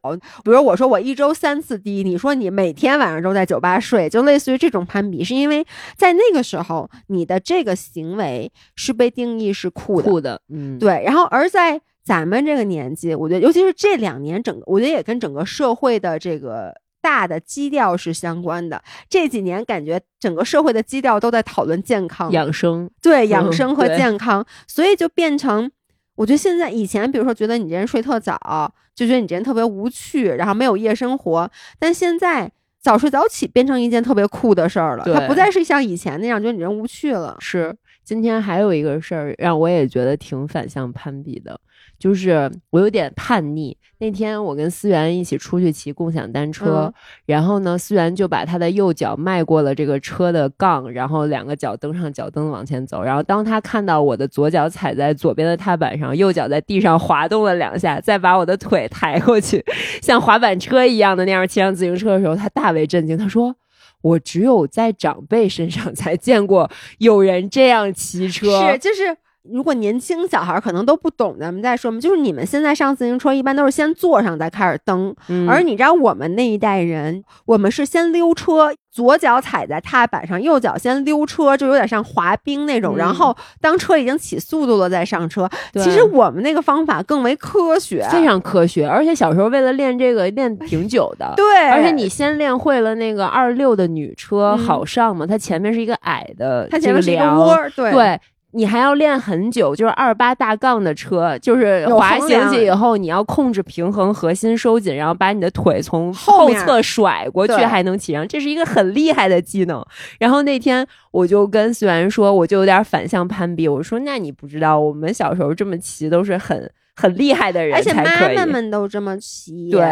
比如我说我一周三次滴，你说你每天晚上都在酒吧睡，就类似于这种攀比，是因为在那个时候你的这个行为是被定义是酷的，酷的，嗯，对。然后而在咱们这个年纪，我觉得尤其是这两年，整个我觉得也跟整个社会的这个。大的基调是相关的。这几年感觉整个社会的基调都在讨论健康、养生，对养生和健康，所以就变成，我觉得现在以前，比如说觉得你这人睡特早，就觉得你这人特别无趣，然后没有夜生活，但现在早睡早起变成一件特别酷的事儿了。它不再是像以前那样觉得你人无趣了。是，今天还有一个事儿让我也觉得挺反向攀比的。就是我有点叛逆。那天我跟思源一起出去骑共享单车，然后呢，思源就把他的右脚迈过了这个车的杠，然后两个脚蹬上脚蹬往前走。然后当他看到我的左脚踩在左边的踏板上，右脚在地上滑动了两下，再把我的腿抬过去，像滑板车一样的那样骑上自行车的时候，他大为震惊。他说：“我只有在长辈身上才见过有人这样骑车。”是，就是。如果年轻小孩可能都不懂，咱们再说嘛。就是你们现在上自行车，一般都是先坐上再开始蹬，而你知道我们那一代人，我们是先溜车，左脚踩在踏板上，右脚先溜车，就有点像滑冰那种。然后当车已经起速度了再上车。其实我们那个方法更为科学，非常科学。而且小时候为了练这个练挺久的。对，而且你先练会了那个二六的女车好上嘛，它前面是一个矮的，它前面是一个窝，对。你还要练很久，就是二八大杠的车，就是滑行起以后，你要控制平衡，核心收紧，然后把你的腿从后侧甩过去，还能骑上，这是一个很厉害的技能。然后那天我就跟思源说，我就有点反向攀比，我说那你不知道，我们小时候这么骑都是很很厉害的人，而且妈妈们都这么骑，对。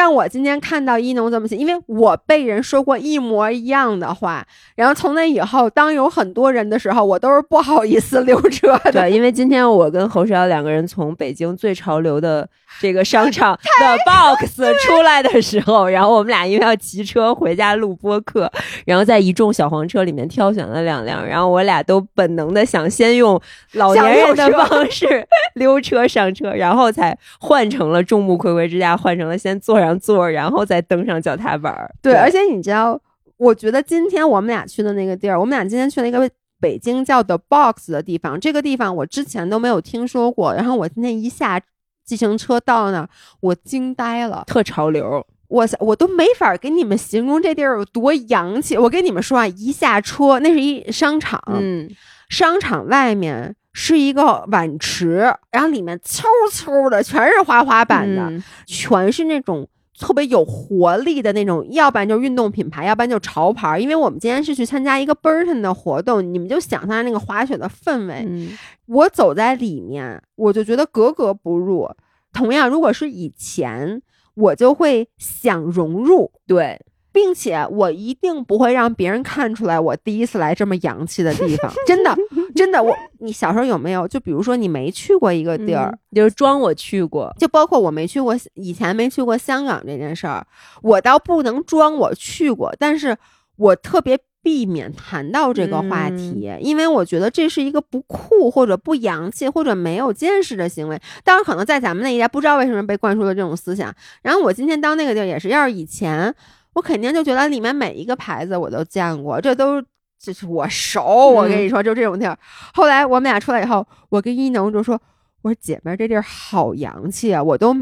但我今天看到一农这么写，因为我被人说过一模一样的话，然后从那以后，当有很多人的时候，我都是不好意思溜车的。对，因为今天我跟侯世尧两个人从北京最潮流的。这个商场 的 box 出来的时候，然后我们俩因为要骑车回家录播客，然后在一众小黄车里面挑选了两辆，然后我俩都本能的想先用老年人的方式 溜车上车，然后才换成了众目睽睽之下换成了先坐上座，然后再登上脚踏板。对，而且你知道，我觉得今天我们俩去的那个地儿，我们俩今天去了一个北京叫 The Box 的地方，这个地方我之前都没有听说过，然后我今天一下。自行车到那儿，我惊呆了，特潮流，我我都没法给你们形容这地儿有多洋气。我跟你们说啊，一下车，那是一商场，嗯，商场外面是一个碗池，然后里面嗖嗖的全是滑滑板的，全是那种特别有活力的那种，要不然就是运动品牌，要不然就潮牌。因为我们今天是去参加一个 Burton 的活动，你们就想象那个滑雪的氛围。嗯我走在里面，我就觉得格格不入。同样，如果是以前，我就会想融入，对，并且我一定不会让别人看出来我第一次来这么洋气的地方。真的，真的，我你小时候有没有？就比如说你没去过一个地儿，嗯就是装我去过，就包括我没去过，以前没去过香港这件事儿，我倒不能装我去过，但是我特别避免谈到这个话题，因为我觉得这是一个不酷或者不洋气或者没有见识的行为。当然，可能在咱们那一代不知道为什么被灌输了这种思想。然后我今天到那个地儿也是，要是以前，我肯定就觉得里面每一个牌子我都见过，这都。就是我熟，我跟你说，就这种地儿。后来我们俩出来以后，我跟一农就说：“我说姐妹儿，这地儿好洋气啊，我都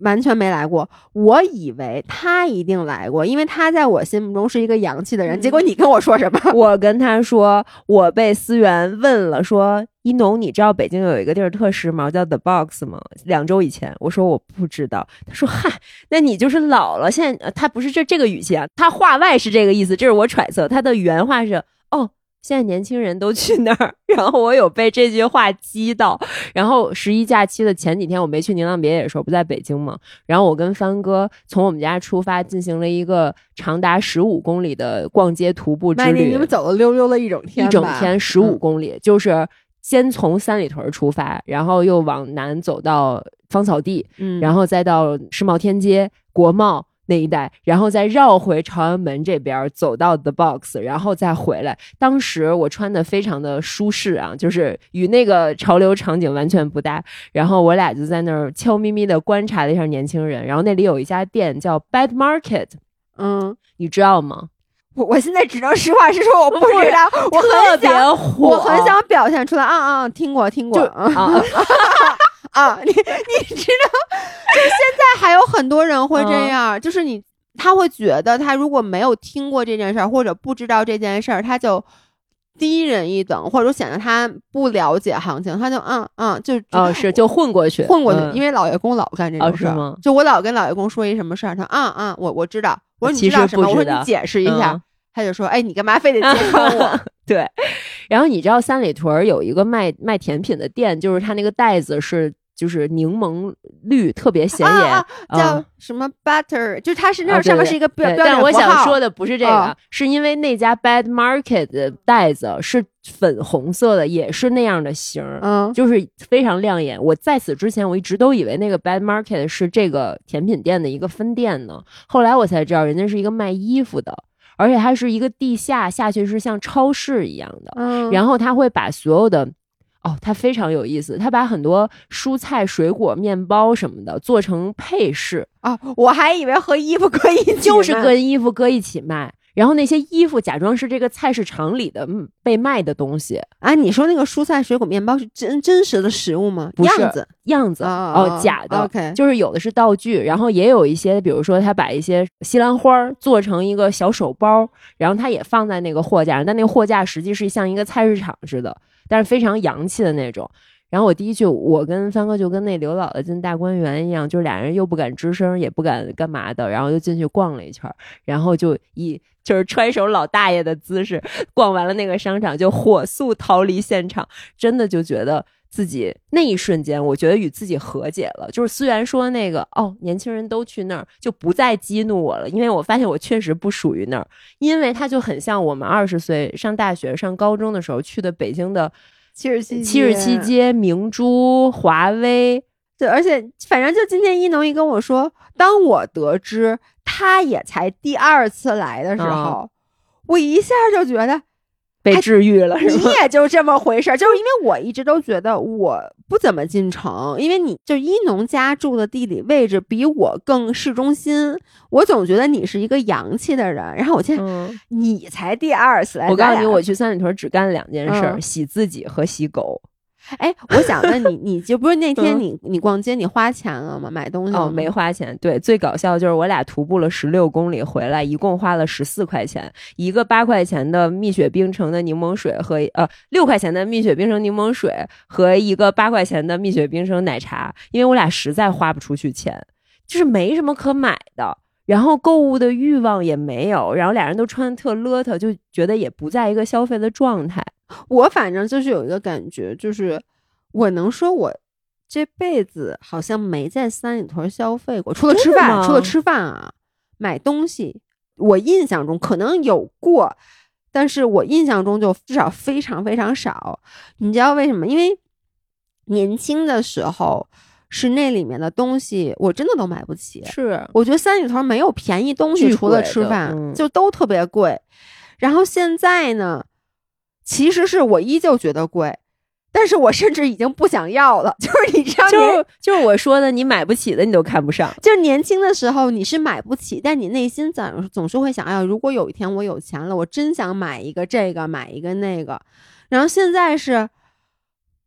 完全没来过。我以为他一定来过，因为他在我心目中是一个洋气的人。结果你跟我说什么？我跟他说，我被思源问了，说一农，你知道北京有一个地儿特时髦，叫 The Box 吗？两周以前，我说我不知道。他说嗨，那你就是老了。现在呃他不是这这个语气啊，他话外是这个意思，这是我揣测。他的原话是哦。现在年轻人都去那儿，然后我有被这句话激到。然后十一假期的前几天，我没去宁浪别野的时候，不在北京嘛。然后我跟帆哥从我们家出发，进行了一个长达十五公里的逛街徒步之旅。你们走了溜溜了一整天，一整天十五公里，就是先从三里屯出发，然后又往南走到芳草地，嗯，然后再到世贸天阶、国贸。那一带，然后再绕回朝阳门这边，走到 The Box，然后再回来。当时我穿的非常的舒适啊，就是与那个潮流场景完全不搭。然后我俩就在那儿悄咪咪的观察了一下年轻人。然后那里有一家店叫 Bad Market，嗯，你知道吗？我我现在只能实话实说，我不知道。我特别火，我很想表现出来。啊啊，听过听过啊。啊，你你知道，就现在还有很多人会这样，嗯、就是你他会觉得他如果没有听过这件事儿或者不知道这件事儿，他就低人一等，或者显得他不了解行情，他就嗯嗯就哦是就混过去混过去，嗯、因为老爷公老干这种事儿、哦、就我老跟老爷公说一什么事儿，他嗯嗯我我知道，我说你知道什么？我说你解释一下。嗯他就说：“哎，你干嘛非得揭穿我？”对，然后你知道三里屯有一个卖卖甜品的店，就是它那个袋子是就是柠檬绿，特别显眼，啊啊、叫嗯什么 butter，、就是它是那啊上面是一个标、但我想说的不是这个，哦是因为那家 Bad Market 的袋子是粉红色的，也是那样的型儿。嗯，就是非常亮眼。我在此之前，我一直都以为那个 Bad Market 是这个甜品店的一个分店呢。后来我才知道，人家是一个卖衣服的，而且它是一个地下下去是像超市一样的。嗯，然后他会把所有的，哦，它非常有意思，他把很多蔬菜、水果、面包什么的做成配饰，啊，我还以为和衣服搁一起，就是跟衣服搁一起卖。然后那些衣服假装是这个菜市场里的嗯被卖的东西，啊，你说那个蔬菜、水果、面包是真真实的食物吗？不是样子样子啊哦，假的。OK，就是有的是道具，然后也有一些，比如说他把一些西兰花儿做成一个小手包，然后他也放在那个货架上，但那个货架实际是像一个菜市场似的，但是非常洋气的那种。然后我第一句，我跟帆哥就跟那刘姥姥进大观园一样，就是俩人又不敢吱声，也不敢干嘛的，然后就进去逛了一圈，然后就以就是揣手老大爷的姿势逛完了那个商场，就火速逃离现场，真的就觉得。自己那一瞬间，我觉得与自己和解了。就是虽然说那个哦，年轻人都去那儿，就不再激怒我了，因为我发现我确实不属于那儿，因为它就很像我们二十岁上大学、上高中的时候去的北京的七十七七十七街、明珠、华威。对，而且反正就今天一农一跟我说，当我得知他也才第二次来的时候，我一下就觉得。被治愈了，你也就这么回事儿，就是因为我一直都觉得我不怎么进城，因为你就一农家住的地理位置比我更市中心，我总觉得你是一个洋气的人。然后我现在、嗯、你才第二次来，我告诉你，我去三里屯只干两件事儿：嗯、洗自己和洗狗。哎，我想问你，你就不是那天你、嗯、你逛街你花钱了吗？买东西哦，没花钱。对，最搞笑就是我俩徒步了十六公里回来，一共花了十四块钱，一个八块钱的蜜雪冰城的柠檬水和呃六块钱的蜜雪冰城柠檬水和一个八块钱的蜜雪冰城奶茶，因为我俩实在花不出去钱。就是没什么可买的，然后购物的欲望也没有，然后俩人都穿的特邋遢，就觉得也不在一个消费的状态。我反正就是有一个感觉，就是我能说我这辈子好像没在三里屯消费过，除了吃饭，除了吃饭啊，买东西，我印象中可能有过，但是我印象中就至少非常非常少。你知道为什么？因为年轻的时候是那里面的东西，我真的都买不起。是，我觉得三里屯没有便宜东西，巨除了吃饭，嗯就都特别贵。然后现在呢，其实是我依旧觉得贵，但是我甚至已经不想要了。就是你知道就，是就是我说的，你买不起的你都看不上。就是年轻的时候你是买不起，但你内心总总是会想，哎，如果有一天我有钱了，我真想买一个这个，买一个那个。然后现在是。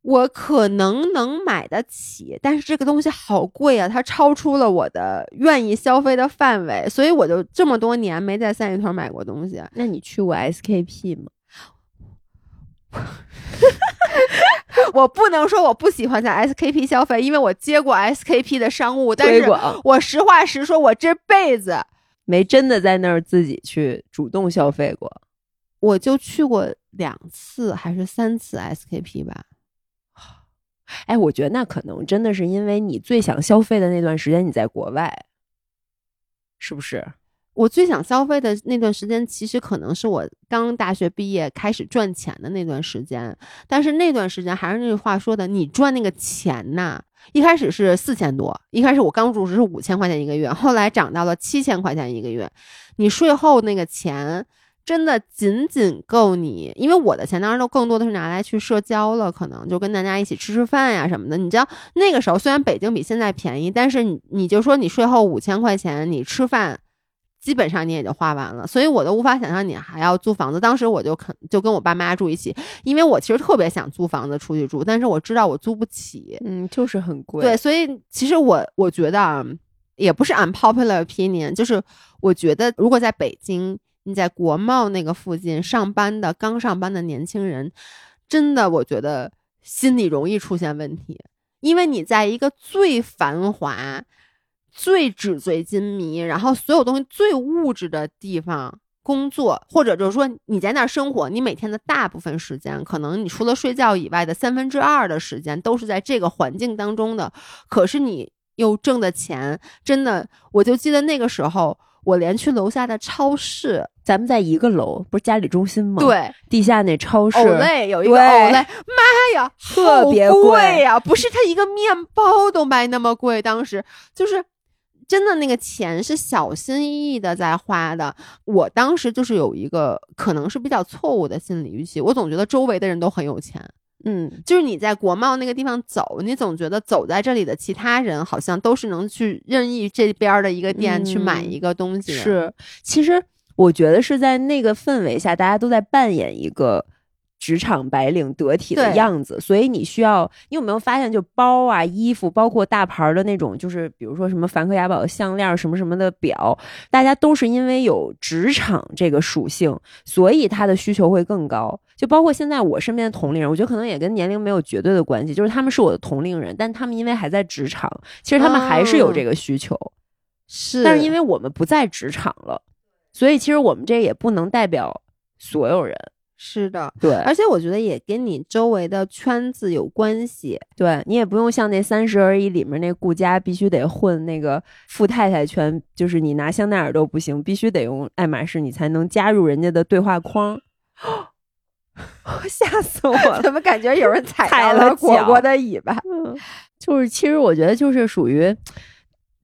我可能能买得起，但是这个东西好贵啊，它超出了我的愿意消费的范围，所以我就这么多年没在三里屯买过东西。那你去过 SKP 吗？我不能说我不喜欢在 SKP 消费，因为我接过 SKP 的商务，但是我实话实说，我这辈子没真的在那儿自己去主动消费过。我就去过两次还是三次 SKP 吧。哎，我觉得那可能真的是因为你最想消费的那段时间你在国外，是不是？我最想消费的那段时间，其实可能是我刚大学毕业开始赚钱的那段时间。但是那段时间还是那句话说的，你赚那个钱呐，一开始是四千多，一开始我刚入职是五千块钱一个月，后来涨到了七千块钱一个月。你税后那个钱真的仅仅够你，因为我的钱当然都更多的是拿来去社交了，可能就跟大家一起吃吃饭呀什么的。你知道那个时候虽然北京比现在便宜，但是你你就说你税后五千块钱，你吃饭。基本上你也就花完了，所以我都无法想象你还要租房子。当时我就肯就跟我爸妈住一起，因为我其实特别想租房子出去住，但是我知道我租不起。嗯，就是很贵。对，所以其实我我觉得啊，也不是 unpopular opinion，就是我觉得如果在北京，你在国贸那个附近上班的刚上班的年轻人，真的我觉得心里容易出现问题，因为你在一个最繁华。最纸醉金迷，然后所有东西最物质的地方工作，或者就是说你在那儿生活，你每天的大部分时间，可能你除了睡觉以外的三分之二的时间都是在这个环境当中的。可是你又挣的钱，真的，我就记得那个时候，我连去楼下的超市，咱们在一个楼，不是嘉里中心吗？，对，地下那超市，欧莱有一个对欧莱，妈呀，特别贵贵呀！不是它一个面包都卖那么贵，当时就是。真的那个钱是小心翼翼的在花的，我当时就是有一个可能是比较错误的心理预期，我总觉得周围的人都很有钱，嗯，就是你在国贸那个地方走，你总觉得走在这里的其他人好像都是能去任意这边的一个店去买嗯一个东西的，是。其实我觉得是在那个氛围下，大家都在扮演一个。职场白领得体的样子，所以你需要，你有没有发现，就包啊、衣服，包括大牌的那种，就是比如说什么梵克雅宝的项链，什么什么的表，大家都是因为有职场这个属性，所以他的需求会更高。就包括现在我身边的同龄人，我觉得可能也跟年龄没有绝对的关系，就是他们是我的同龄人，但他们因为还在职场，其实他们还是有这个需求。是，但是因为我们不在职场了，所以其实我们这也不能代表所有人。是的，对而且我觉得也跟你周围的圈子有关系。对你也不用像那《三十而已》里面那顾佳必须得混那个富太太圈，就是你拿香奈儿都不行，必须得用爱马仕，你才能加入人家的对话框。吓死我了！怎么感觉有人踩踩到了果果的尾巴？嗯，就是其实我觉得就是属于，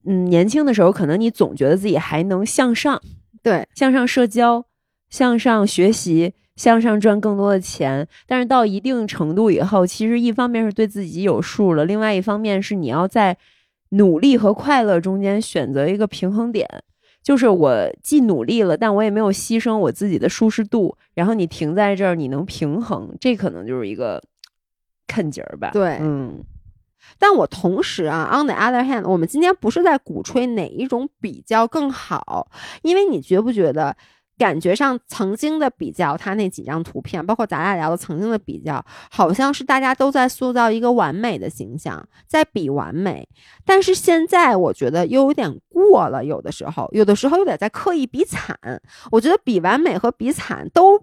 嗯，年轻的时候可能你总觉得自己还能向上，对，向上社交，向上学习，向上赚更多的钱。但是到一定程度以后，其实一方面是对自己有数了，另外一方面是你要在努力和快乐中间选择一个平衡点。就是我既努力了，但我也没有牺牲我自己的舒适度。然后你停在这儿，你能平衡，这可能就是一个坎节儿吧。对嗯，但我同时啊，on the other hand，我们今天不是在鼓吹哪一种比较更好，因为你觉不觉得，感觉上曾经的比较，他那几张图片，包括咱俩聊的曾经的比较，好像是大家都在塑造一个完美的形象，在比完美。但是现在我觉得又有点过了，有的时候，有的时候有点在刻意比惨。我觉得比完美和比惨都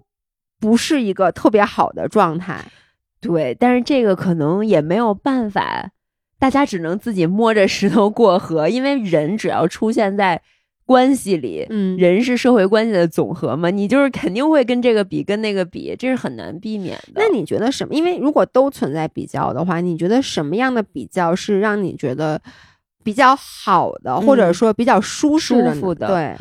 不是一个特别好的状态。对，但是这个可能也没有办法，大家只能自己摸着石头过河，因为人只要出现在。关系里，嗯，人是社会关系的总和嘛，你就是肯定会跟这个比，跟那个比，这是很难避免的。那你觉得什么？因为如果都存在比较的话，你觉得什么样的比较是让你觉得比较好的，或者说比较舒适的？对，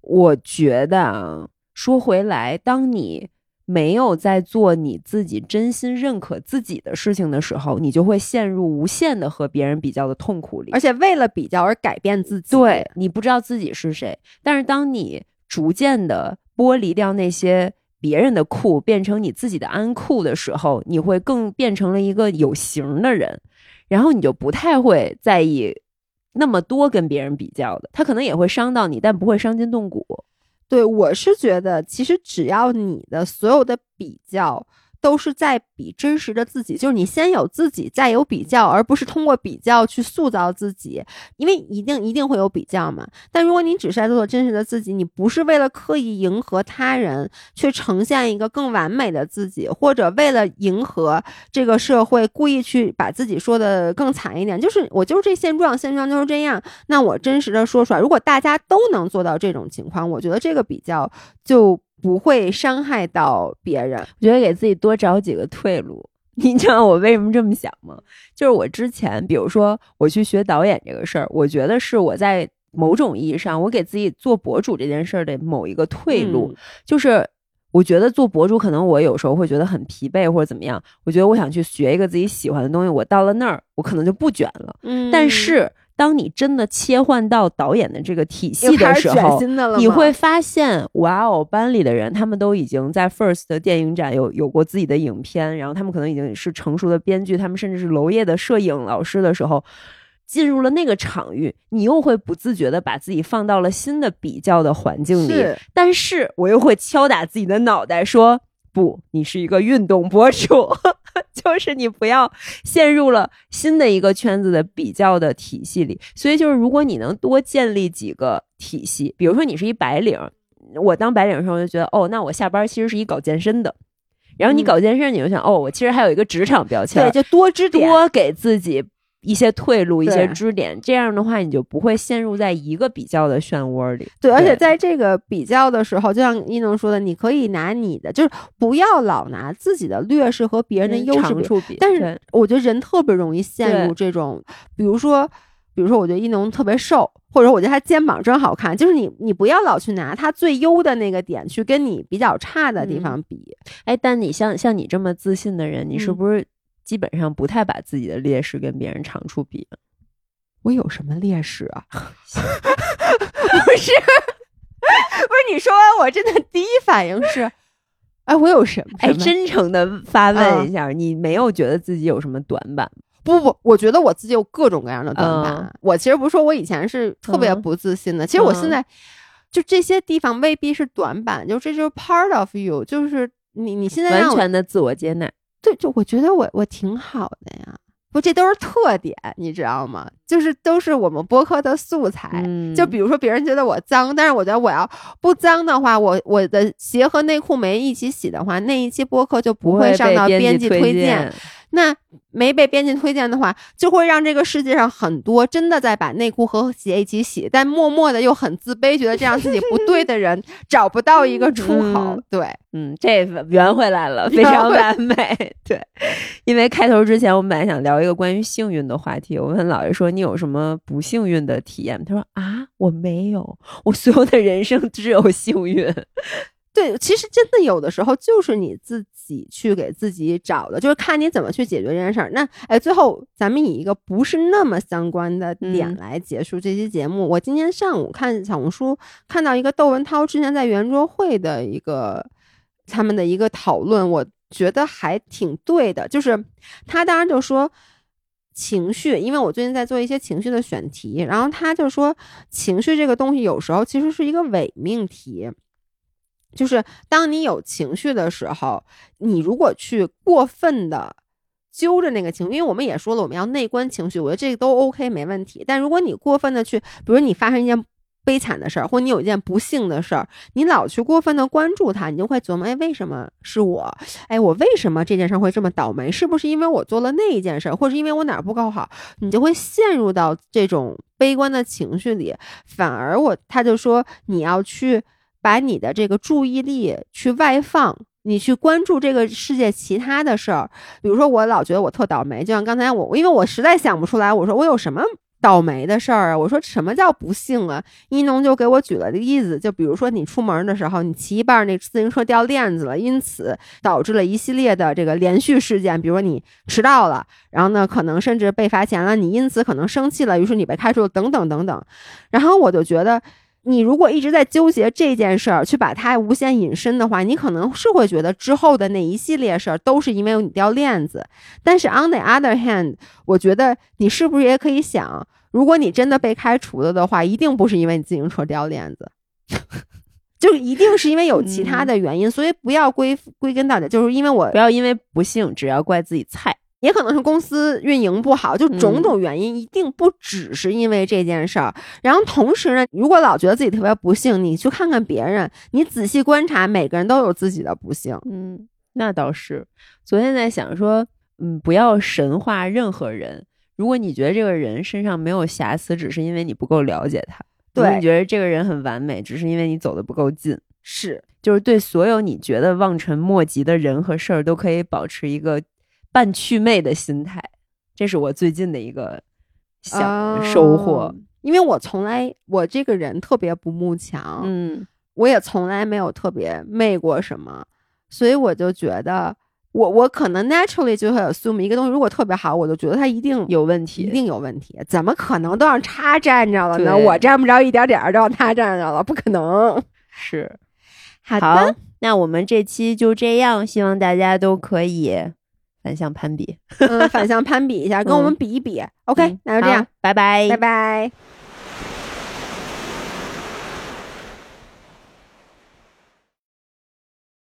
我觉得啊，说回来，当你。没有在做你自己真心认可自己的事情的时候，你就会陷入无限的和别人比较的痛苦里，而且为了比较而改变自己。对你不知道自己是谁，但是当你逐渐的剥离掉那些别人的酷，变成你自己的安酷的时候，你会更变成了一个有型的人，然后你就不太会在意那么多跟别人比较的，他可能也会伤到你，但不会伤筋动骨。对，我是觉得，其实只要你的所有的比较。都是在比真实的自己，就是你先有自己，再有比较，而不是通过比较去塑造自己。因为一定一定会有比较嘛。但如果你只是在做真实的自己，你不是为了刻意迎合他人，去呈现一个更完美的自己，或者为了迎合这个社会，故意去把自己说的更惨一点，就是我就是这现状，现状就是这样。那我真实的说出来，如果大家都能做到这种情况，我觉得这个比较就。不会伤害到别人，我觉得给自己多找几个退路。你知道我为什么这么想吗？就是我之前，比如说我去学导演这个事儿，我觉得是我在某种意义上，我给自己做博主这件事儿的某一个退路。就是我觉得做博主，可能我有时候会觉得很疲惫或者怎么样。我觉得我想去学一个自己喜欢的东西，我到了那儿，我可能就不卷了。嗯，但是。当你真的切换到导演的这个体系的时候，你会发现，哇哦，班里的人他们都已经在 First 的电影展有有过自己的影片，然后他们可能已经是成熟的编剧，他们甚至是娄烨的摄影老师的时候，进入了那个场域，你又会不自觉的把自己放到了新的比较的环境里，但是我又会敲打自己的脑袋说。不，你是一个运动博主，就是你不要陷入了新的一个圈子的比较的体系里。所以，就是如果你能多建立几个体系，比如说你是一白领，我当白领的时候就觉得，哦，那我下班其实是一搞健身的。然后你搞健身，你就想，哦，我其实还有一个职场标签，对，就多支，多给自己。一些退路，一些支点，这样的话你就不会陷入在一个比较的漩涡里。对，而且在这个比较的时候，就像一农说的，你可以拿你的，就是不要老拿自己的劣势和别人的优势比。但是我觉得人特别容易陷入这种，比如说，比如说，我觉得一农特别瘦，或者我觉得他肩膀真好看，就是你，你不要老去拿他最优的那个点去跟你比较差的地方比。哎，但你像像你这么自信的人，你是不是？基本上不太把自己的劣势跟别人长处比，我有什么劣势啊？不是，不是你说完，我真的第一反应是，哎，我有什么？哎，真诚的发问一下，你没有觉得自己有什么短板？不不，我觉得我自己有各种各样的短板。我其实不是说我以前是特别不自信的，其实我现在就这些地方未必是短板，就这就是 part of you，就是你你现在完全的自我接纳。对，就我觉得我我挺好的呀，不，这都是特点，你知道吗？就是都是我们播客的素材。就比如说，别人觉得我脏，但是我觉得我要不脏的话，我我的鞋和内裤没一起洗的话，那一期播客就不会上到编辑推荐。那没被编辑推荐的话，就会让这个世界上很多真的在把内裤和鞋一起洗，但默默的又很自卑，觉得这样自己不对的人 找不到一个出口。对，嗯，这圆回来了，非常完美。对，因为开头之前我们本来想聊一个关于幸运的话题，我问老爷说你有什么不幸运的体验？他说啊，我没有，我所有的人生只有幸运。对，其实真的有的时候就是你自己去给自己找的，就是看你怎么去解决这件事儿。那哎，最后咱们以一个不是那么相关的点来结束这期节目。我今天上午看小红书，看到一个窦文涛之前在圆桌会的一个他们的一个讨论，我觉得还挺对的。就是他当然就说情绪，因为我最近在做一些情绪的选题，然后他就说情绪这个东西有时候其实是一个伪命题。就是当你有情绪的时候，你如果去过分的揪着那个情绪，因为我们也说了，我们要内观情绪，我觉得这个都 OK 没问题。但如果你过分的去，比如你发生一件悲惨的事儿，或你有一件不幸的事儿，你老去过分的关注它，你就会琢磨，哎，为什么是我？哎，我为什么这件事会这么倒霉？是不是因为我做了那一件事儿，或是因为我哪儿不够好？你就会陷入到这种悲观的情绪里。反而我他就说，你要去把你的这个注意力去外放。你去关注这个世界其他的事儿，比如说我老觉得我特倒霉，就像刚才我，因为我实在想不出来，我说我有什么倒霉的事儿啊？我说什么叫不幸啊？一农就给我举了个例子，就比如说你出门的时候，你骑一半那自行车掉链子了，因此导致了一系列的这个连续事件，比如说你迟到了，然后呢可能甚至被罚钱了，你因此可能生气了，于是你被开除了，等等等等。然后我就觉得。你如果一直在纠结这件事儿，去把它无限引申的话，你可能是会觉得之后的那一系列事儿都是因为你掉链子。但是 on the other hand，我觉得你是不是也可以想，如果你真的被开除了的话，一定不是因为你自行车掉链子，就一定是因为有其他的原因。所以不要归归根到底，就是因为我不要因为不幸，只要怪自己菜。也可能是公司运营不好，就种种原因，一定不只是因为这件事儿。然后同时呢，如果老觉得自己特别不幸，你去看看别人，你仔细观察，每个人都有自己的不幸。嗯，那倒是。昨天在想说，嗯，不要神化任何人。如果你觉得这个人身上没有瑕疵，只是因为你不够了解他；，对你觉得这个人很完美，只是因为你走的不够近。是，就是对所有你觉得望尘莫及的人和事儿，都可以保持一个。半祛魅的心态，这是我最近的一个小收获。因为我从来我这个人特别不慕强，嗯，我也从来没有特别媚过什么，所以我就觉得，我我可能 naturally 就会 assume 一个东西如果特别好，我就觉得它一定有问题，一定有问题。怎么可能都让他占着了呢？我占不着一点点儿，都让他占着了，不可能。是，好的，那我们这期就这样，希望大家都可以。反向攀比，嗯，反向攀比一下，跟我们比一比。OK，那就这样，拜拜，拜拜。